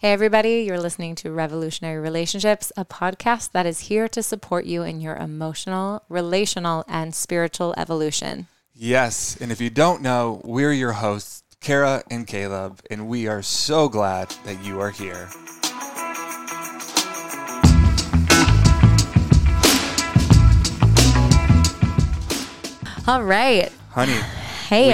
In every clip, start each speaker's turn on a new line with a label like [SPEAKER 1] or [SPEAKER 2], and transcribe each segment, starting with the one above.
[SPEAKER 1] Hey, everybody, you're listening to Revolutionary Relationships, a podcast that is here to support you in your emotional, relational, and spiritual evolution.
[SPEAKER 2] Yes. And if you don't know, we're your hosts, Kara and Caleb, and we are so glad that you are here.
[SPEAKER 1] All right.
[SPEAKER 2] Honey,
[SPEAKER 1] Hey,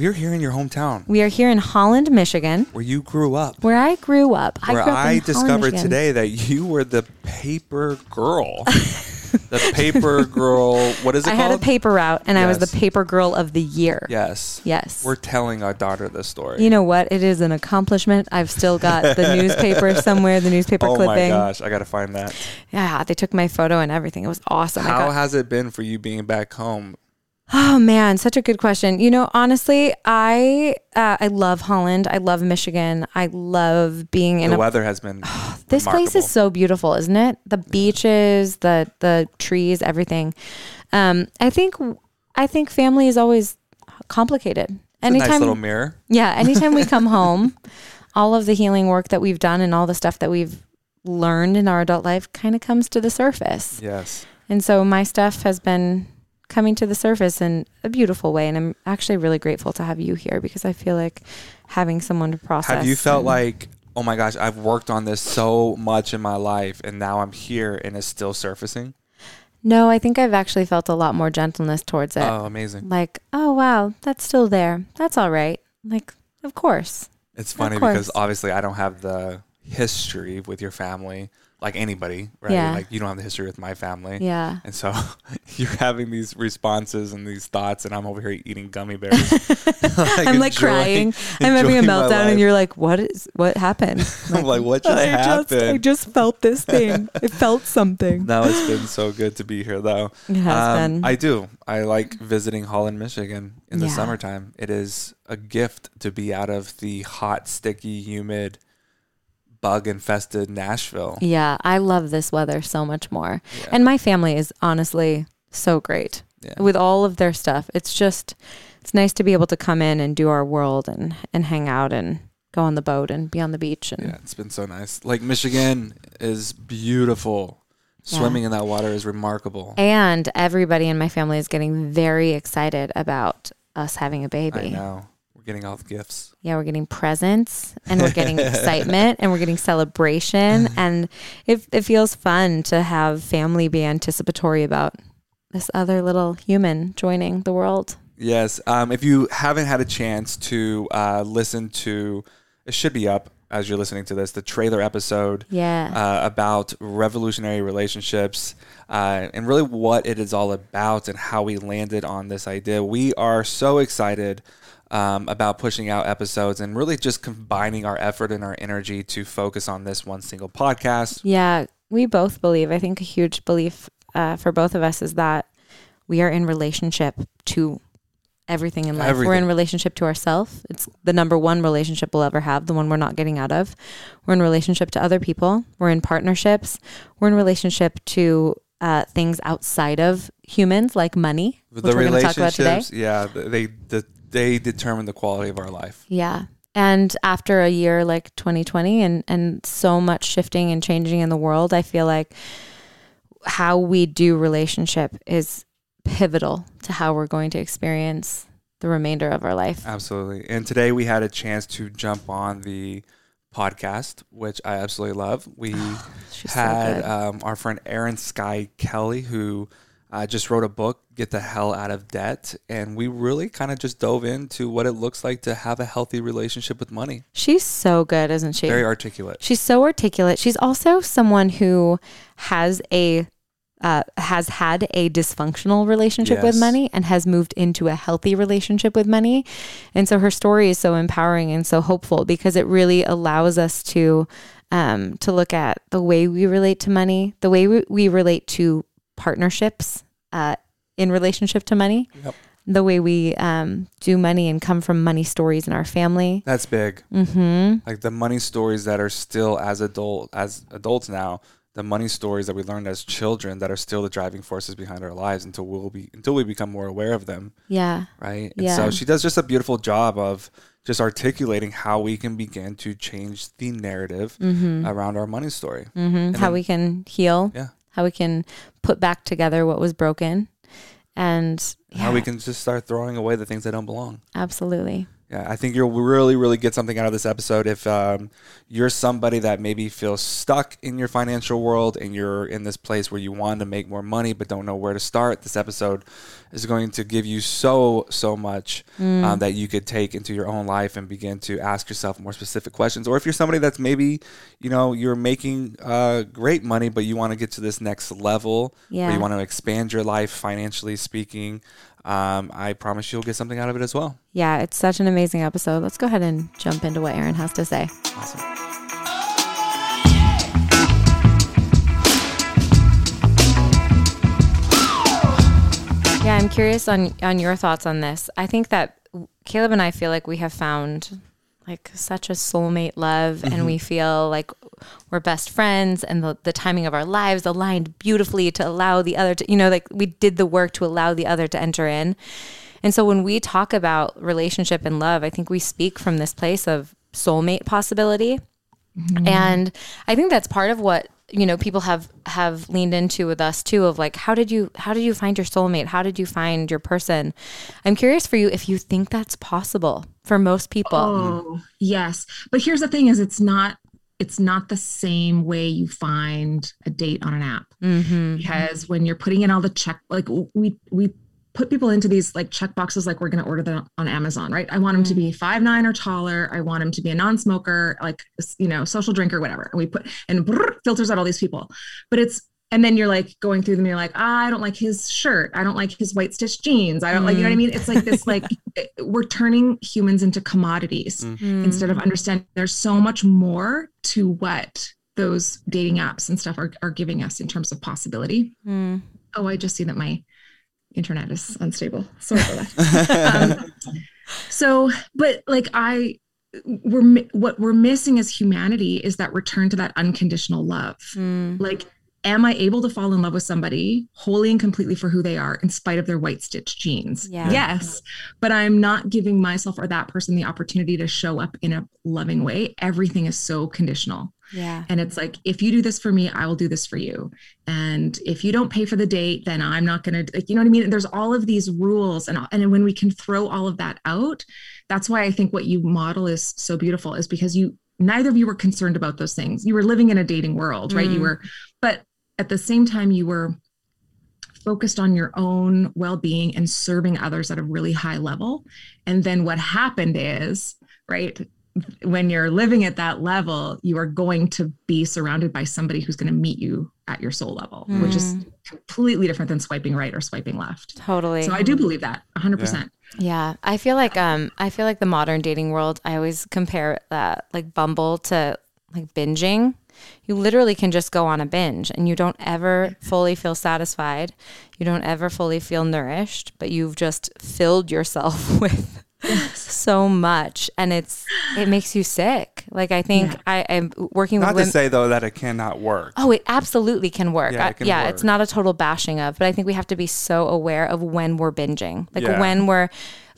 [SPEAKER 2] We- we're here in your hometown
[SPEAKER 1] We are here in Holland, Michigan,
[SPEAKER 2] where you grew up.
[SPEAKER 1] where I grew up.
[SPEAKER 2] where
[SPEAKER 1] grew up
[SPEAKER 2] I
[SPEAKER 1] Holland,
[SPEAKER 2] discovered
[SPEAKER 1] Michigan.
[SPEAKER 2] today that you were the paper girl. the paper girl. What is it
[SPEAKER 1] I
[SPEAKER 2] called?
[SPEAKER 1] had a paper route, and I was the paper girl of the year.
[SPEAKER 2] Yes.
[SPEAKER 1] Yes.
[SPEAKER 2] We're telling our daughter this story.
[SPEAKER 1] you know what? It is an accomplishment. I've still got the newspaper somewhere, the newspaper clipping.
[SPEAKER 2] oh my gosh, I got to find that.
[SPEAKER 1] Yeah, they took my photo and everything. It was awesome.
[SPEAKER 2] How
[SPEAKER 1] got-
[SPEAKER 2] has it been for you being back home?
[SPEAKER 1] Oh man, such a good question. You know, honestly, I uh, I love Holland. I love Michigan. I love being in
[SPEAKER 2] the
[SPEAKER 1] a
[SPEAKER 2] weather has been
[SPEAKER 1] this place is so beautiful, isn't it? The beaches, the the trees, everything. Um, I think I think family is always complicated.
[SPEAKER 2] It's a nice little mirror.
[SPEAKER 1] yeah, anytime we come home, all of the healing work that we've done and all the stuff that we've learned in our adult life kind of comes to the surface.
[SPEAKER 2] Yes.
[SPEAKER 1] And so my stuff has been coming to the surface in a beautiful way. And I'm actually really grateful to have you here because I feel like having someone to process.
[SPEAKER 2] Have you felt
[SPEAKER 1] and-
[SPEAKER 2] like, oh my gosh, I've worked on this so much in my life and now I'm here and it's still surfacing?
[SPEAKER 1] No, I think I've actually felt a lot more gentleness towards it.
[SPEAKER 2] Oh, amazing.
[SPEAKER 1] Like, oh, wow, that's still there. That's all right. Like, of course.
[SPEAKER 2] It's funny because obviously I don't have the history with your family like anybody, right?
[SPEAKER 1] Yeah.
[SPEAKER 2] Like you don't have the history with my family.
[SPEAKER 1] Yeah.
[SPEAKER 2] And so you're having these responses and these thoughts, and I'm over here eating gummy bears.
[SPEAKER 1] I'm like
[SPEAKER 2] enjoying-
[SPEAKER 1] crying. I'm having a meltdown, and you're like, "What is? What happened?"
[SPEAKER 2] I'm like, what just
[SPEAKER 1] I
[SPEAKER 2] happened?
[SPEAKER 1] just, I just felt this thing. It felt something.
[SPEAKER 2] no, it's been so good to be here, though.
[SPEAKER 1] It has
[SPEAKER 2] Um,
[SPEAKER 1] been.
[SPEAKER 2] I do. I like visiting Holland, Michigan in the
[SPEAKER 1] Yeah.
[SPEAKER 2] summertime. It is a gift to be out of the hot, sticky, humid, bug infested Nashville.
[SPEAKER 1] yeah, I love this weather so much more.
[SPEAKER 2] Yeah.
[SPEAKER 1] And my family is honestly so great
[SPEAKER 2] Yeah.
[SPEAKER 1] with all of their stuff. It's just, it's nice to be able to come in and do our world and and hang out and go on the boat and be on the beach and
[SPEAKER 2] Yeah, it's been so nice. Like Michigan is beautiful.
[SPEAKER 1] Yeah.
[SPEAKER 2] Swimming in that water is remarkable.
[SPEAKER 1] and everybody in my family is getting very excited about us having a baby.
[SPEAKER 2] know. We're getting all the gifts.
[SPEAKER 1] Yeah, we're getting presents and we're getting excitement and we're getting celebration. And it, it feels fun to have family be anticipatory about this other little human joining the world.
[SPEAKER 2] Yes. Um, if you haven't had a chance to uh, listen to, it should be up as you're listening to this, the trailer episode
[SPEAKER 1] Yeah.
[SPEAKER 2] uh, about revolutionary relationships uh, and really what it is all about and how we landed on this idea. We are so excited um, about pushing out episodes and really just combining our effort and our energy to focus on this one single podcast.
[SPEAKER 1] yeah. We both believe, I think a huge belief uh, for both of us is that we are in relationship to everything in life. We're in relationship to ourselves. It's the number one relationship we'll ever have, the one we're not getting out of. We're in relationship to other people. We're in partnerships. We're in relationship to uh, things outside of humans, like money, which
[SPEAKER 2] the
[SPEAKER 1] we're going to talk about today.
[SPEAKER 2] relationships, yeah, they, they they determine the quality of our life.
[SPEAKER 1] Yeah. And after a year like 2020 and, and so much shifting and changing in the world, I feel like how we do relationship is pivotal to how we're going to experience the remainder of our life.
[SPEAKER 2] Absolutely. And today we had a chance to jump on the podcast, which I absolutely love. We
[SPEAKER 1] She's so
[SPEAKER 2] had um, our friend Erin Skye Kelly, who uh, just wrote a book, Get the Hell Out of Debt. And we really kind of just dove into what it looks like to have a healthy relationship with money.
[SPEAKER 1] She's so good, isn't she?
[SPEAKER 2] Very articulate.
[SPEAKER 1] She's so articulate. She's also someone who has a uh, has had a dysfunctional relationship with money and has moved into a healthy relationship with money. And so her story is so empowering and so hopeful because it really allows us to um, to look at the way we relate to money, the way we, we relate to partnerships uh, in relationship to money,
[SPEAKER 2] Yep.
[SPEAKER 1] the way we um, do money and come from money stories in our family.
[SPEAKER 2] That's big.
[SPEAKER 1] hmm
[SPEAKER 2] Like the money stories that are still as adult as adults now, the money stories that we learned as children that are still the driving forces behind our lives until we'll be until we become more aware of them.
[SPEAKER 1] Yeah.
[SPEAKER 2] right? And
[SPEAKER 1] Yeah.
[SPEAKER 2] so she does just a beautiful job of just articulating how we can begin to change the narrative
[SPEAKER 1] Mm-hmm.
[SPEAKER 2] around our money story.
[SPEAKER 1] hmm How
[SPEAKER 2] then-
[SPEAKER 1] we can heal.
[SPEAKER 2] Yeah.
[SPEAKER 1] How we can put back together what was broken. And yeah,
[SPEAKER 2] How we can just start throwing away the things that don't belong.
[SPEAKER 1] absolutely.
[SPEAKER 2] Yeah, I think you'll really, really get something out of this episode if um, you're somebody that maybe feels stuck in your financial world and you're in this place where you want to make more money but don't know where to start. This episode is going to give you so, so much um, that you could take into your own life and begin to ask yourself more specific questions. Or if you're somebody that's maybe, you know, you're making uh, great money but you want to get to this next level, or
[SPEAKER 1] Yeah.
[SPEAKER 2] you want to expand your life financially speaking, um, I promise you'll get something out of it as well.
[SPEAKER 1] Yeah, it's such an amazing episode. Let's go ahead and jump into what Erin has to say.
[SPEAKER 2] Awesome.
[SPEAKER 1] Yeah, I'm curious on on your thoughts on this. I think that Caleb and I feel like we have found like such a soulmate love and mm-hmm. we feel like we're best friends and the, the timing of our lives aligned beautifully to allow the other to you know like we did the work to allow the other to enter in. And so when we talk about relationship and love, I think we speak from this place of soulmate possibility. Mm-hmm. And I think that's part of what you know people have have leaned into with us too of like how did you how did you find your soulmate how did you find your person i'm curious for you if you think that's possible for most people
[SPEAKER 3] Oh, yes. But here's the thing is it's not it's not the same way you find a date on an app.
[SPEAKER 1] mm-hmm.
[SPEAKER 3] Because when you're putting in all the check like we we put people into these like check boxes like we're going to order them on Amazon, right? I want them to be five nine or taller. I want them to be a non-smoker, like you know, social drinker, whatever. And we put and brrr, filters out all these people. But it's and then you're like going through them, you're like, ah, I don't like his shirt. I don't like his white stitch jeans. I don't like, you know what I mean? It's like this, like we're turning humans into commodities
[SPEAKER 1] Mm-hmm.
[SPEAKER 3] instead of understanding there's so much more to what those dating apps and stuff are, are giving us in terms of possibility.
[SPEAKER 1] Mm.
[SPEAKER 3] Oh, I just see that my internet is unstable. Sorry for that. um, so, but like I, we're what we're missing as humanity is that return to that unconditional love.
[SPEAKER 1] Mm.
[SPEAKER 3] Like, am I able to fall in love with somebody wholly and completely for who they are, in spite of their white stitch jeans?
[SPEAKER 1] Yeah.
[SPEAKER 3] Yes, but I'm not giving myself or that person the opportunity to show up in a loving way. Everything is so conditional.
[SPEAKER 1] yeah
[SPEAKER 3] And it's like, if you do this for me, I will do this for you. And if you don't pay for the date, then I'm not going to, like, you know what I mean? There's all of these rules. And, and when we can throw all of that out, that's why I think what you model is so beautiful, is because you, neither of you were concerned about those things. You were living in a dating world, right? You
[SPEAKER 1] Mm.
[SPEAKER 3] were, but at the same time, you were focused on your own well being and serving others at a really high level. And then what happened is, right? when you're living at that level, you are going to be surrounded by somebody who's going to meet you at your soul level, which is completely different than swiping right or swiping left.
[SPEAKER 1] totally
[SPEAKER 3] So I do believe that 100%.
[SPEAKER 1] Yeah, I feel like um I feel like the modern dating world. I always compare that like Bumble to like binging. You literally can just go on a binge and you don't ever fully feel satisfied. You don't ever fully feel nourished, but you've just filled yourself with so much and it's it makes you sick. Like I think I am working with
[SPEAKER 2] Not to say though that it cannot work.
[SPEAKER 1] Oh, it absolutely can work.
[SPEAKER 2] Yeah,
[SPEAKER 1] I-
[SPEAKER 2] it can
[SPEAKER 1] yeah
[SPEAKER 2] work.
[SPEAKER 1] it's not a total bashing of, but I think we have to be so aware of when we're binging. Like
[SPEAKER 2] Yeah.
[SPEAKER 1] when we're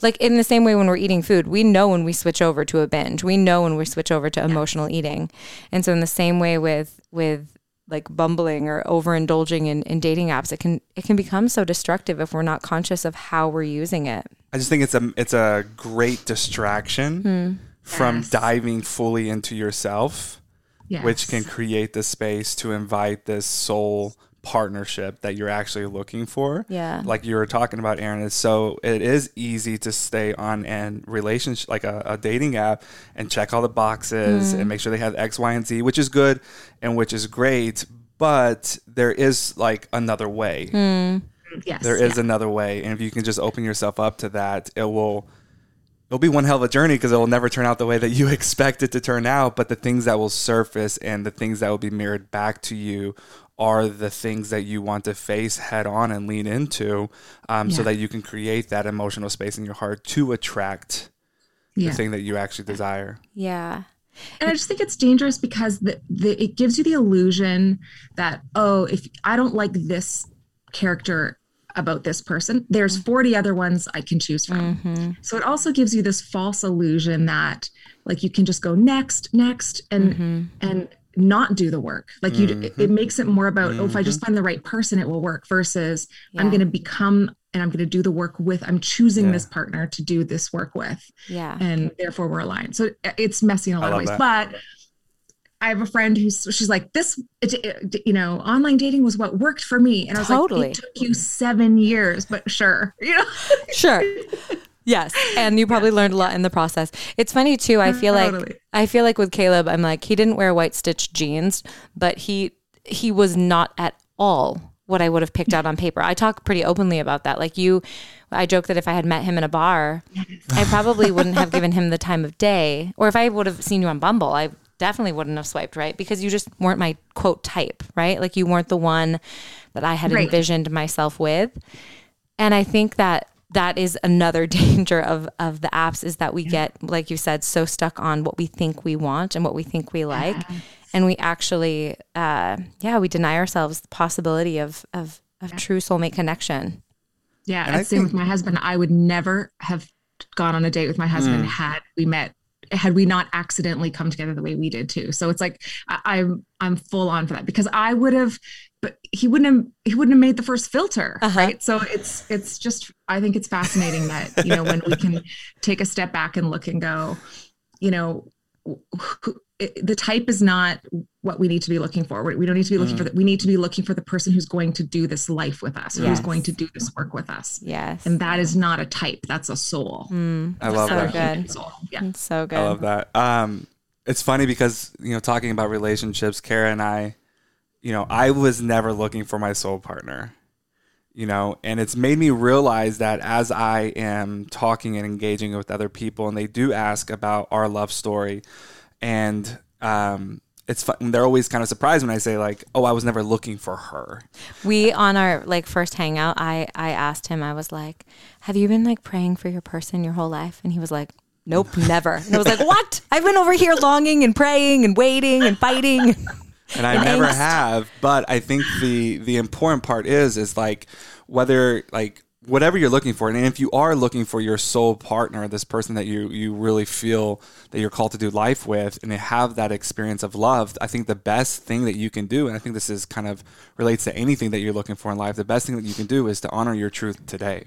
[SPEAKER 1] like in the same way when we're eating food, we know when we switch over to a binge. We know when we switch over to emotional eating. And so in the same way with with like bumbling or overindulging in, in dating apps, it can it can become so destructive if we're not conscious of how we're using it.
[SPEAKER 2] I just think it's a it's a great distraction hmm. from
[SPEAKER 3] Yes.
[SPEAKER 2] diving fully into yourself,
[SPEAKER 3] Yes.
[SPEAKER 2] which can create the space to invite this soul partnership that you're actually looking for.
[SPEAKER 1] Yeah.
[SPEAKER 2] Like you were talking about, Erin, it's so it is easy to stay on an relationship like a, a dating app and check all the boxes and mm-hmm. make sure they have X, Y, and Z, which is good and which is great. But there is like another way. Hmm.
[SPEAKER 3] yes.
[SPEAKER 2] There is another way, and if you can just open yourself up to that, it will it'll be one hell of a journey because it will never turn out the way that you expect it to turn out. But the things that will surface and the things that will be mirrored back to you are the things that you want to face head on and lean into, um, so that you can create that emotional space in your heart to attract
[SPEAKER 3] yeah.
[SPEAKER 2] the thing that you actually desire.
[SPEAKER 1] Yeah.
[SPEAKER 3] And I just think it's dangerous because the, the it gives you the illusion that oh, if I don't like this character about this person. There's 40 other ones I can choose from.
[SPEAKER 1] Mm-hmm.
[SPEAKER 3] So it also gives you this false illusion that like you can just go next, next, and
[SPEAKER 1] Mm-hmm.
[SPEAKER 3] and not do the work. Like you,
[SPEAKER 2] Mhm.
[SPEAKER 3] it makes it more about oh, if I just find the right person, it will work. Versus I'm going to become and I'm going to do the work with. I'm choosing
[SPEAKER 2] Yeah.
[SPEAKER 3] this partner to do this work with,
[SPEAKER 1] Yeah.
[SPEAKER 3] and therefore we're aligned. So it's messy in a lot of ways,
[SPEAKER 2] that.
[SPEAKER 3] but. I have a friend who's she's like this it, it- you know online dating was what worked for me and I was
[SPEAKER 1] Totally.
[SPEAKER 3] like it took you 7 years but sure you know
[SPEAKER 1] Sure. Yes. And you probably learned a lot in the process. It's funny too. I mm, feel like I feel like with Caleb, I'm like, he didn't wear white stitch jeans, but he he was not at all what I would have picked out on paper. I talk pretty openly about that. Like you I joke that if I had met him in a bar, I probably wouldn't have given him the time of day. Or if I would have seen you on Bumble, I definitely wouldn't have swiped right because you just weren't my quote type, right? Like you weren't the one that I had
[SPEAKER 3] Right.
[SPEAKER 1] envisioned myself with. And I think that that is another danger of of the apps is that we get like you said so stuck on what we think we want and what we think we like. And we actually uh yeah we deny ourselves the possibility of of of true soulmate connection.
[SPEAKER 3] Yeah,
[SPEAKER 2] And I
[SPEAKER 3] and same with my husband. I would never have gone on a date with my
[SPEAKER 2] Mm.
[SPEAKER 3] husband had we met had we not accidentally come together the way we did too. So it's like I, I'm I'm full on for that because I would have, but he wouldn't have he wouldn't have made the first filter,
[SPEAKER 1] Uh-huh.
[SPEAKER 3] right? So it's it's just I think it's fascinating that you know when we can take a step back and look and go, you know, who, it, the type is not what we need to be looking for. We we don't need to be looking for that. We need to be looking for the person who's going to do this life with us,
[SPEAKER 1] Yes.
[SPEAKER 3] who's going to do this work with us.
[SPEAKER 1] yes
[SPEAKER 3] And that is not a type, that's a soul.
[SPEAKER 1] mm,
[SPEAKER 2] I love
[SPEAKER 1] so
[SPEAKER 2] that.
[SPEAKER 1] good
[SPEAKER 3] Soul. Yeah.
[SPEAKER 1] it's so good
[SPEAKER 2] I love that. Um, it's funny because you know, talking about relationships, Kara and I, you know, I was never looking for my soul partner. You know, and it's made me realize that as I am talking and engaging with other people, and they do ask about our love story, and um, it's fun. They're always kind of surprised when I say like, "Oh, I was never looking for her."
[SPEAKER 1] we on our like first hangout i i asked him i was like have you been like praying for your person your whole life and he was like nope never and i was like what i've been over here longing and praying and waiting and fighting
[SPEAKER 2] and I
[SPEAKER 1] and
[SPEAKER 2] never
[SPEAKER 1] angst.
[SPEAKER 2] have. But I think the the important part is is like whether like whatever you're looking for, and if you are looking for your soul partner, this person that you you really feel that you're called to do life with, and have that experience of love, I think the best thing that you can do, and I think this is kind of relates to anything that you're looking for in life, the best thing that you can do is to honor your truth today.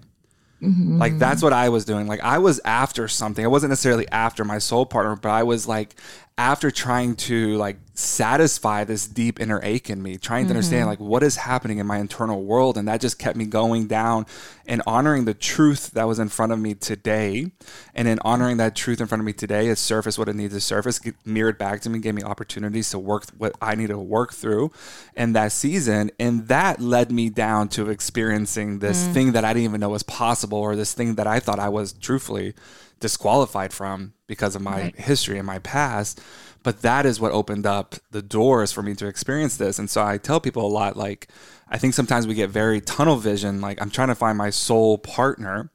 [SPEAKER 2] Mm-hmm. Like that's what I was doing. Like I was after something. I wasn't necessarily after my soul partner, but I was like after trying to like satisfy this deep inner ache in me, trying to understand mm-hmm. like what is happening in my internal world. And that just kept me going down and honoring the truth that was in front of me today. And in honoring that truth in front of me today, it surfaced what it needs to surface, get mirrored back to me, gave me opportunities to work what I needed to work through in that season. And that led me down to experiencing this mm. thing that I didn't even know was possible or this thing that I thought I was truthfully disqualified from because of my
[SPEAKER 3] Right.
[SPEAKER 2] history and my past. But that is what opened up the doors for me to experience this. And so I tell people a lot like, I think sometimes we get very tunnel vision. Like, I'm trying to find my soul partner.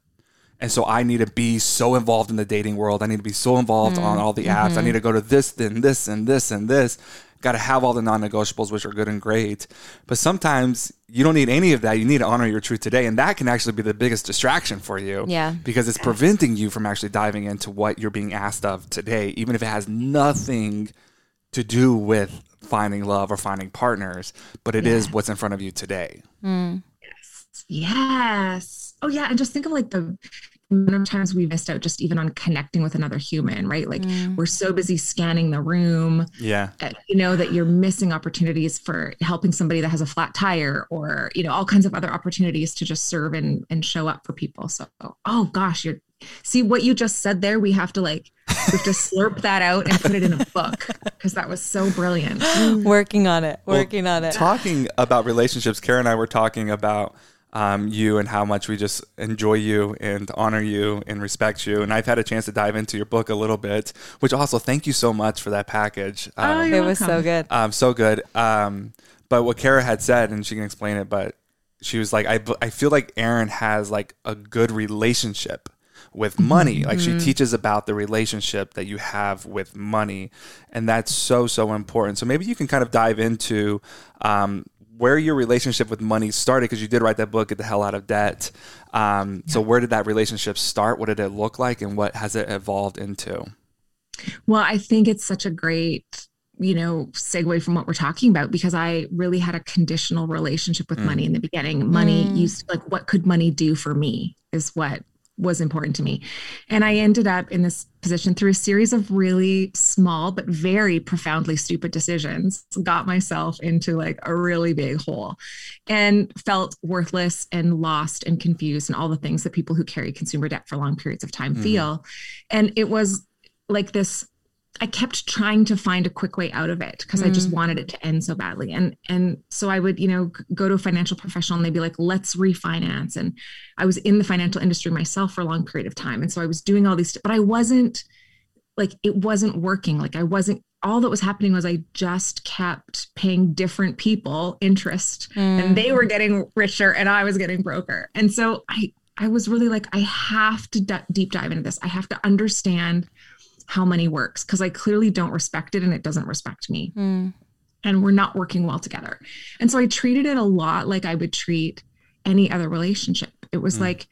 [SPEAKER 2] And so I need to be so involved in the dating world. I need to be so involved on mm, all the apps. I mm-hmm. need to go to this, then this, and this, and this. Got to have all the non negotiables, which are good and great. But sometimes you don't need any of that. You need to honor your truth today. And that can actually be the biggest distraction for you.
[SPEAKER 1] Yeah.
[SPEAKER 2] Because it's preventing you from actually diving into what you're being asked of today, even if it has nothing to do with finding love or finding partners, but it is what's in front of you today. Mm.
[SPEAKER 3] Yes. Yes. Oh yeah. And just think of like the amount of times we missed out just even on connecting with another human, right? Like we're so busy scanning the room,
[SPEAKER 2] Yeah.
[SPEAKER 3] uh, you know, that you're missing opportunities for helping somebody that has a flat tire or, you know, all kinds of other opportunities to just serve and, and show up for people. So, oh gosh, you're, see what you just said there. We have to like, we have to slurp that out and put it in a book because that was so brilliant.
[SPEAKER 1] working on it working on it
[SPEAKER 2] Talking about relationships, Kara and I were talking about um, you and how much we just enjoy you and honor you and respect you. And I've had a chance to dive into your book a little bit, which also thank you so much for that package.
[SPEAKER 3] Oh,
[SPEAKER 2] Um,
[SPEAKER 3] you're
[SPEAKER 1] it was so good
[SPEAKER 2] um, so good. Um, but what Kara had said, and she can explain it, but she was like, I, I feel like Erin has like a good relationship with money. Like she teaches about the relationship that you have with money. And that's so, so important. So maybe you can kind of dive into um, where your relationship with money started because you did write that book, Get the Hell Out of Debt. Um, yeah. So, where did that relationship start? What did it look like, and what has it evolved into?
[SPEAKER 3] Well, I think it's such a great you know segue from what we're talking about because i really had a conditional relationship with mm. money in the beginning money mm. used like what could money do for me is what was important to me and i ended up in this position through a series of really small but very profoundly stupid decisions got myself into like a really big hole and felt worthless and lost and confused and all the things that people who carry consumer debt for long periods of time mm. feel and it was like this I kept trying to find a quick way out of it because mm. I just mm. wanted it to end so badly. And and so I would, you know, go to a financial professional and they'd be like, "Let's refinance." And I was in the financial industry myself for a long period of time, and so I was doing all these, but I wasn't like it wasn't working. Like I wasn't. All that was happening was I just kept paying different people interest, mm. and they were getting richer, and I was getting broker. And so I I was really like, I have to d- deep dive into this. I have to understand how money works because I clearly don't respect it and it doesn't respect me. Mm. And we're not working well together. And so I treated it a lot like I would treat any other relationship. It was mm. like,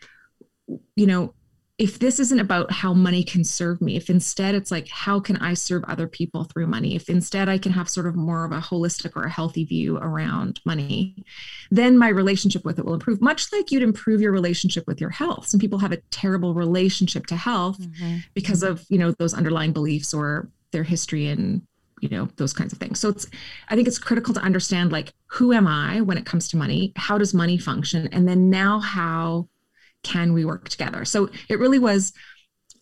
[SPEAKER 3] you know, if this isn't about how money can serve me, if instead it's like, how can I serve other people through money? If instead I can have sort of more of a holistic or a healthy view around money, then my relationship with it will improve, much like you'd improve your relationship with your health. Some people have a terrible relationship to health mm-hmm. because of, you know, those underlying beliefs or their history and you know those kinds of things so it's i think it's critical to understand like who am i when it comes to money how does money function and then now how can we work together? So it really was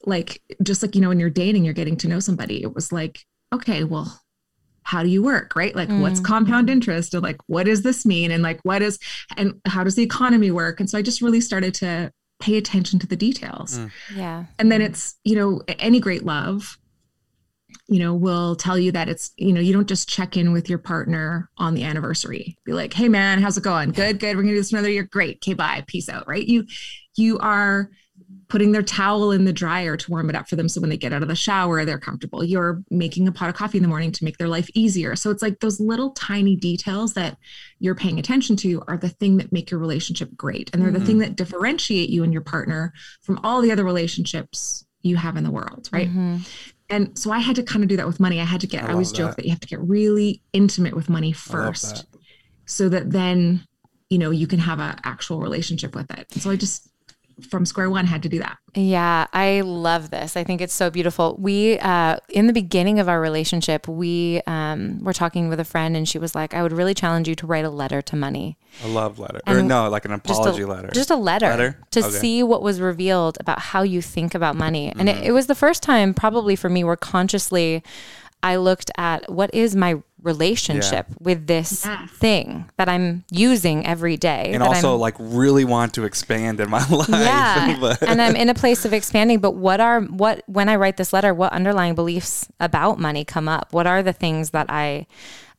[SPEAKER 3] like, just like, you know, when you're dating, you're getting to know somebody. It was like, okay, well, how do you work? Right. Like, mm. what's compound interest? And like, what does this mean? And like, what is, and how does the economy work? And so I just really started to pay attention to the details. Mm.
[SPEAKER 1] Yeah.
[SPEAKER 3] And then it's, you know, any great love you know, will tell you that it's, you know, you don't just check in with your partner on the anniversary. Be like, hey man, how's it going? Good, good. We're gonna do this another year. Great. Okay, bye. Peace out. Right. You you are putting their towel in the dryer to warm it up for them so when they get out of the shower they're comfortable. You're making a pot of coffee in the morning to make their life easier. So it's like those little tiny details that you're paying attention to are the thing that make your relationship great. And they're mm-hmm. the thing that differentiate you and your partner from all the other relationships you have in the world right? Mm-hmm. and so i had to kind of do that with money. I had to get i, I always that. joke that. you have to get really intimate with money first so that then you know you can have an actual relationship with it. So i just from square one had to do that.
[SPEAKER 1] Yeah, I love this. I think it's so beautiful. We, uh, in the beginning of our relationship, we um, were talking with a friend, and she was like, "I would really challenge you to write a letter to money."
[SPEAKER 2] A love letter, and or no, like an apology
[SPEAKER 1] just a,
[SPEAKER 2] letter.
[SPEAKER 1] Just a letter, letter? to okay. see what was revealed about how you think about money. And mm-hmm. it, it was the first time, probably for me, where consciously I looked at what is my relationship yeah. with this thing that I'm using every day.
[SPEAKER 2] And also I'm, like really want to expand in my life.
[SPEAKER 1] Yeah. and I'm in a place of expanding. But what are what when I write this letter, what underlying beliefs about money come up? What are the things that I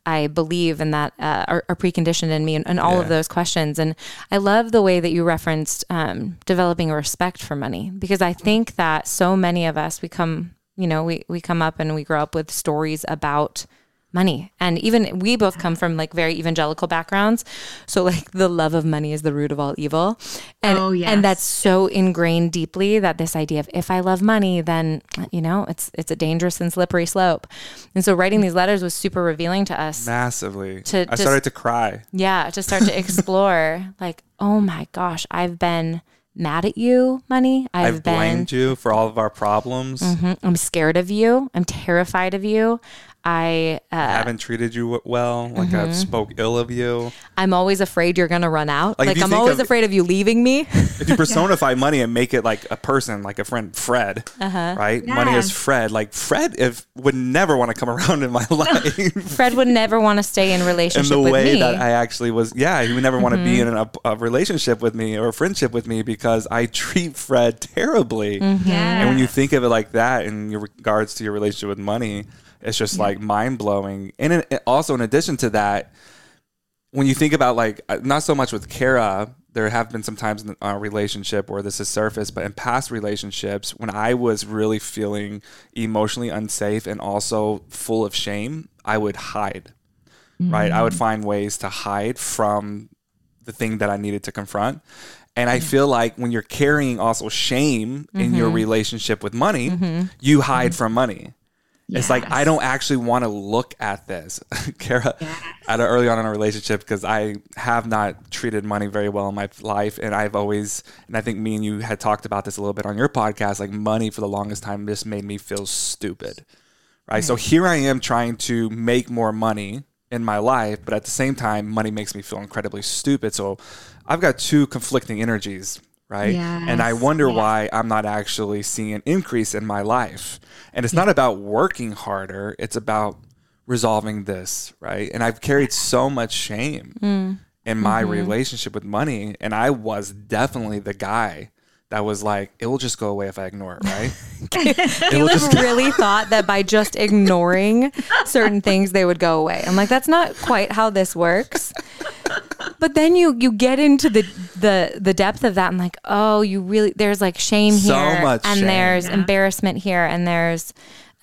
[SPEAKER 1] I believe and that uh, are, are, preconditioned in me and, and all yeah. of those questions. And I love the way that you referenced um, developing a respect for money because I think that so many of us, we come, you know, we, we come up and we grow up with stories about money. And even we both come from like very evangelical backgrounds. So like the love of money is the root of all evil. And oh, yes. and that's so ingrained deeply that this idea of if I love money, then you know, it's it's a dangerous and slippery slope. And so writing these letters was super revealing to us.
[SPEAKER 2] Massively. To, I started to cry.
[SPEAKER 1] Yeah, to start to explore like, oh my gosh, I've been mad at you, money.
[SPEAKER 2] I've, I've been, blamed you for all of our problems.
[SPEAKER 1] Mm-hmm, I'm scared of you. I'm terrified of you. I uh,
[SPEAKER 2] haven't treated you well. Like mm-hmm. I've spoke ill of you.
[SPEAKER 1] I'm always afraid you're gonna run out. Like, like I'm always of, afraid of you leaving me.
[SPEAKER 2] if you personify yeah. money and make it like a person, like a friend, Fred, uh-huh. right? Yeah. Money is Fred. Like Fred, if would never want to come around in my life.
[SPEAKER 1] Fred would never want to stay in relationship.
[SPEAKER 2] In the way
[SPEAKER 1] me.
[SPEAKER 2] that I actually was, yeah, he would never want to mm-hmm. be in a, a, relationship with me or a friendship with me because I treat Fred terribly. Mm-hmm. Yeah. And when you think of it like that in regards to your relationship with money it's just yeah. like mind blowing. And in, also, in addition to that, when you think about like uh, not so much with Kara, there have been some times in our relationship where this has surfaced, but in past relationships, when I was really feeling emotionally unsafe and also full of shame, I would hide. right? I would mm. find ways to hide from the thing that I needed to confront. And I feel like when you're carrying also shame in your mm-hmm. relationship with money, mm-hmm. you hide mm-hmm. from money. It's like I don't actually want to look at this, Kara. At a, early on in a relationship, because I have not treated money very well in my life, and I've always, and I think me and you had talked about this a little bit on your podcast. Like money for the longest time just made me feel stupid, right? So here I am trying to make more money in my life, but at the same time, money makes me feel incredibly stupid. So I've got two conflicting energies, right? and I
[SPEAKER 3] Yes.
[SPEAKER 2] wonder why I'm not actually seeing an increase in my life. And it's not about working harder, it's about resolving this, right? And I've carried so much shame mm. in my mm-hmm. relationship with money. And I was definitely the guy that was like, it will just go away if I ignore it, right?
[SPEAKER 1] Caleb really thought that by just ignoring certain things, they would go away. I'm like, that's not quite how this works. But then you you get into the the the depth of that and like, oh, you really there's like shame
[SPEAKER 2] So
[SPEAKER 1] here
[SPEAKER 2] much
[SPEAKER 1] and
[SPEAKER 2] shame.
[SPEAKER 1] there's
[SPEAKER 3] Yeah.
[SPEAKER 1] embarrassment here and there's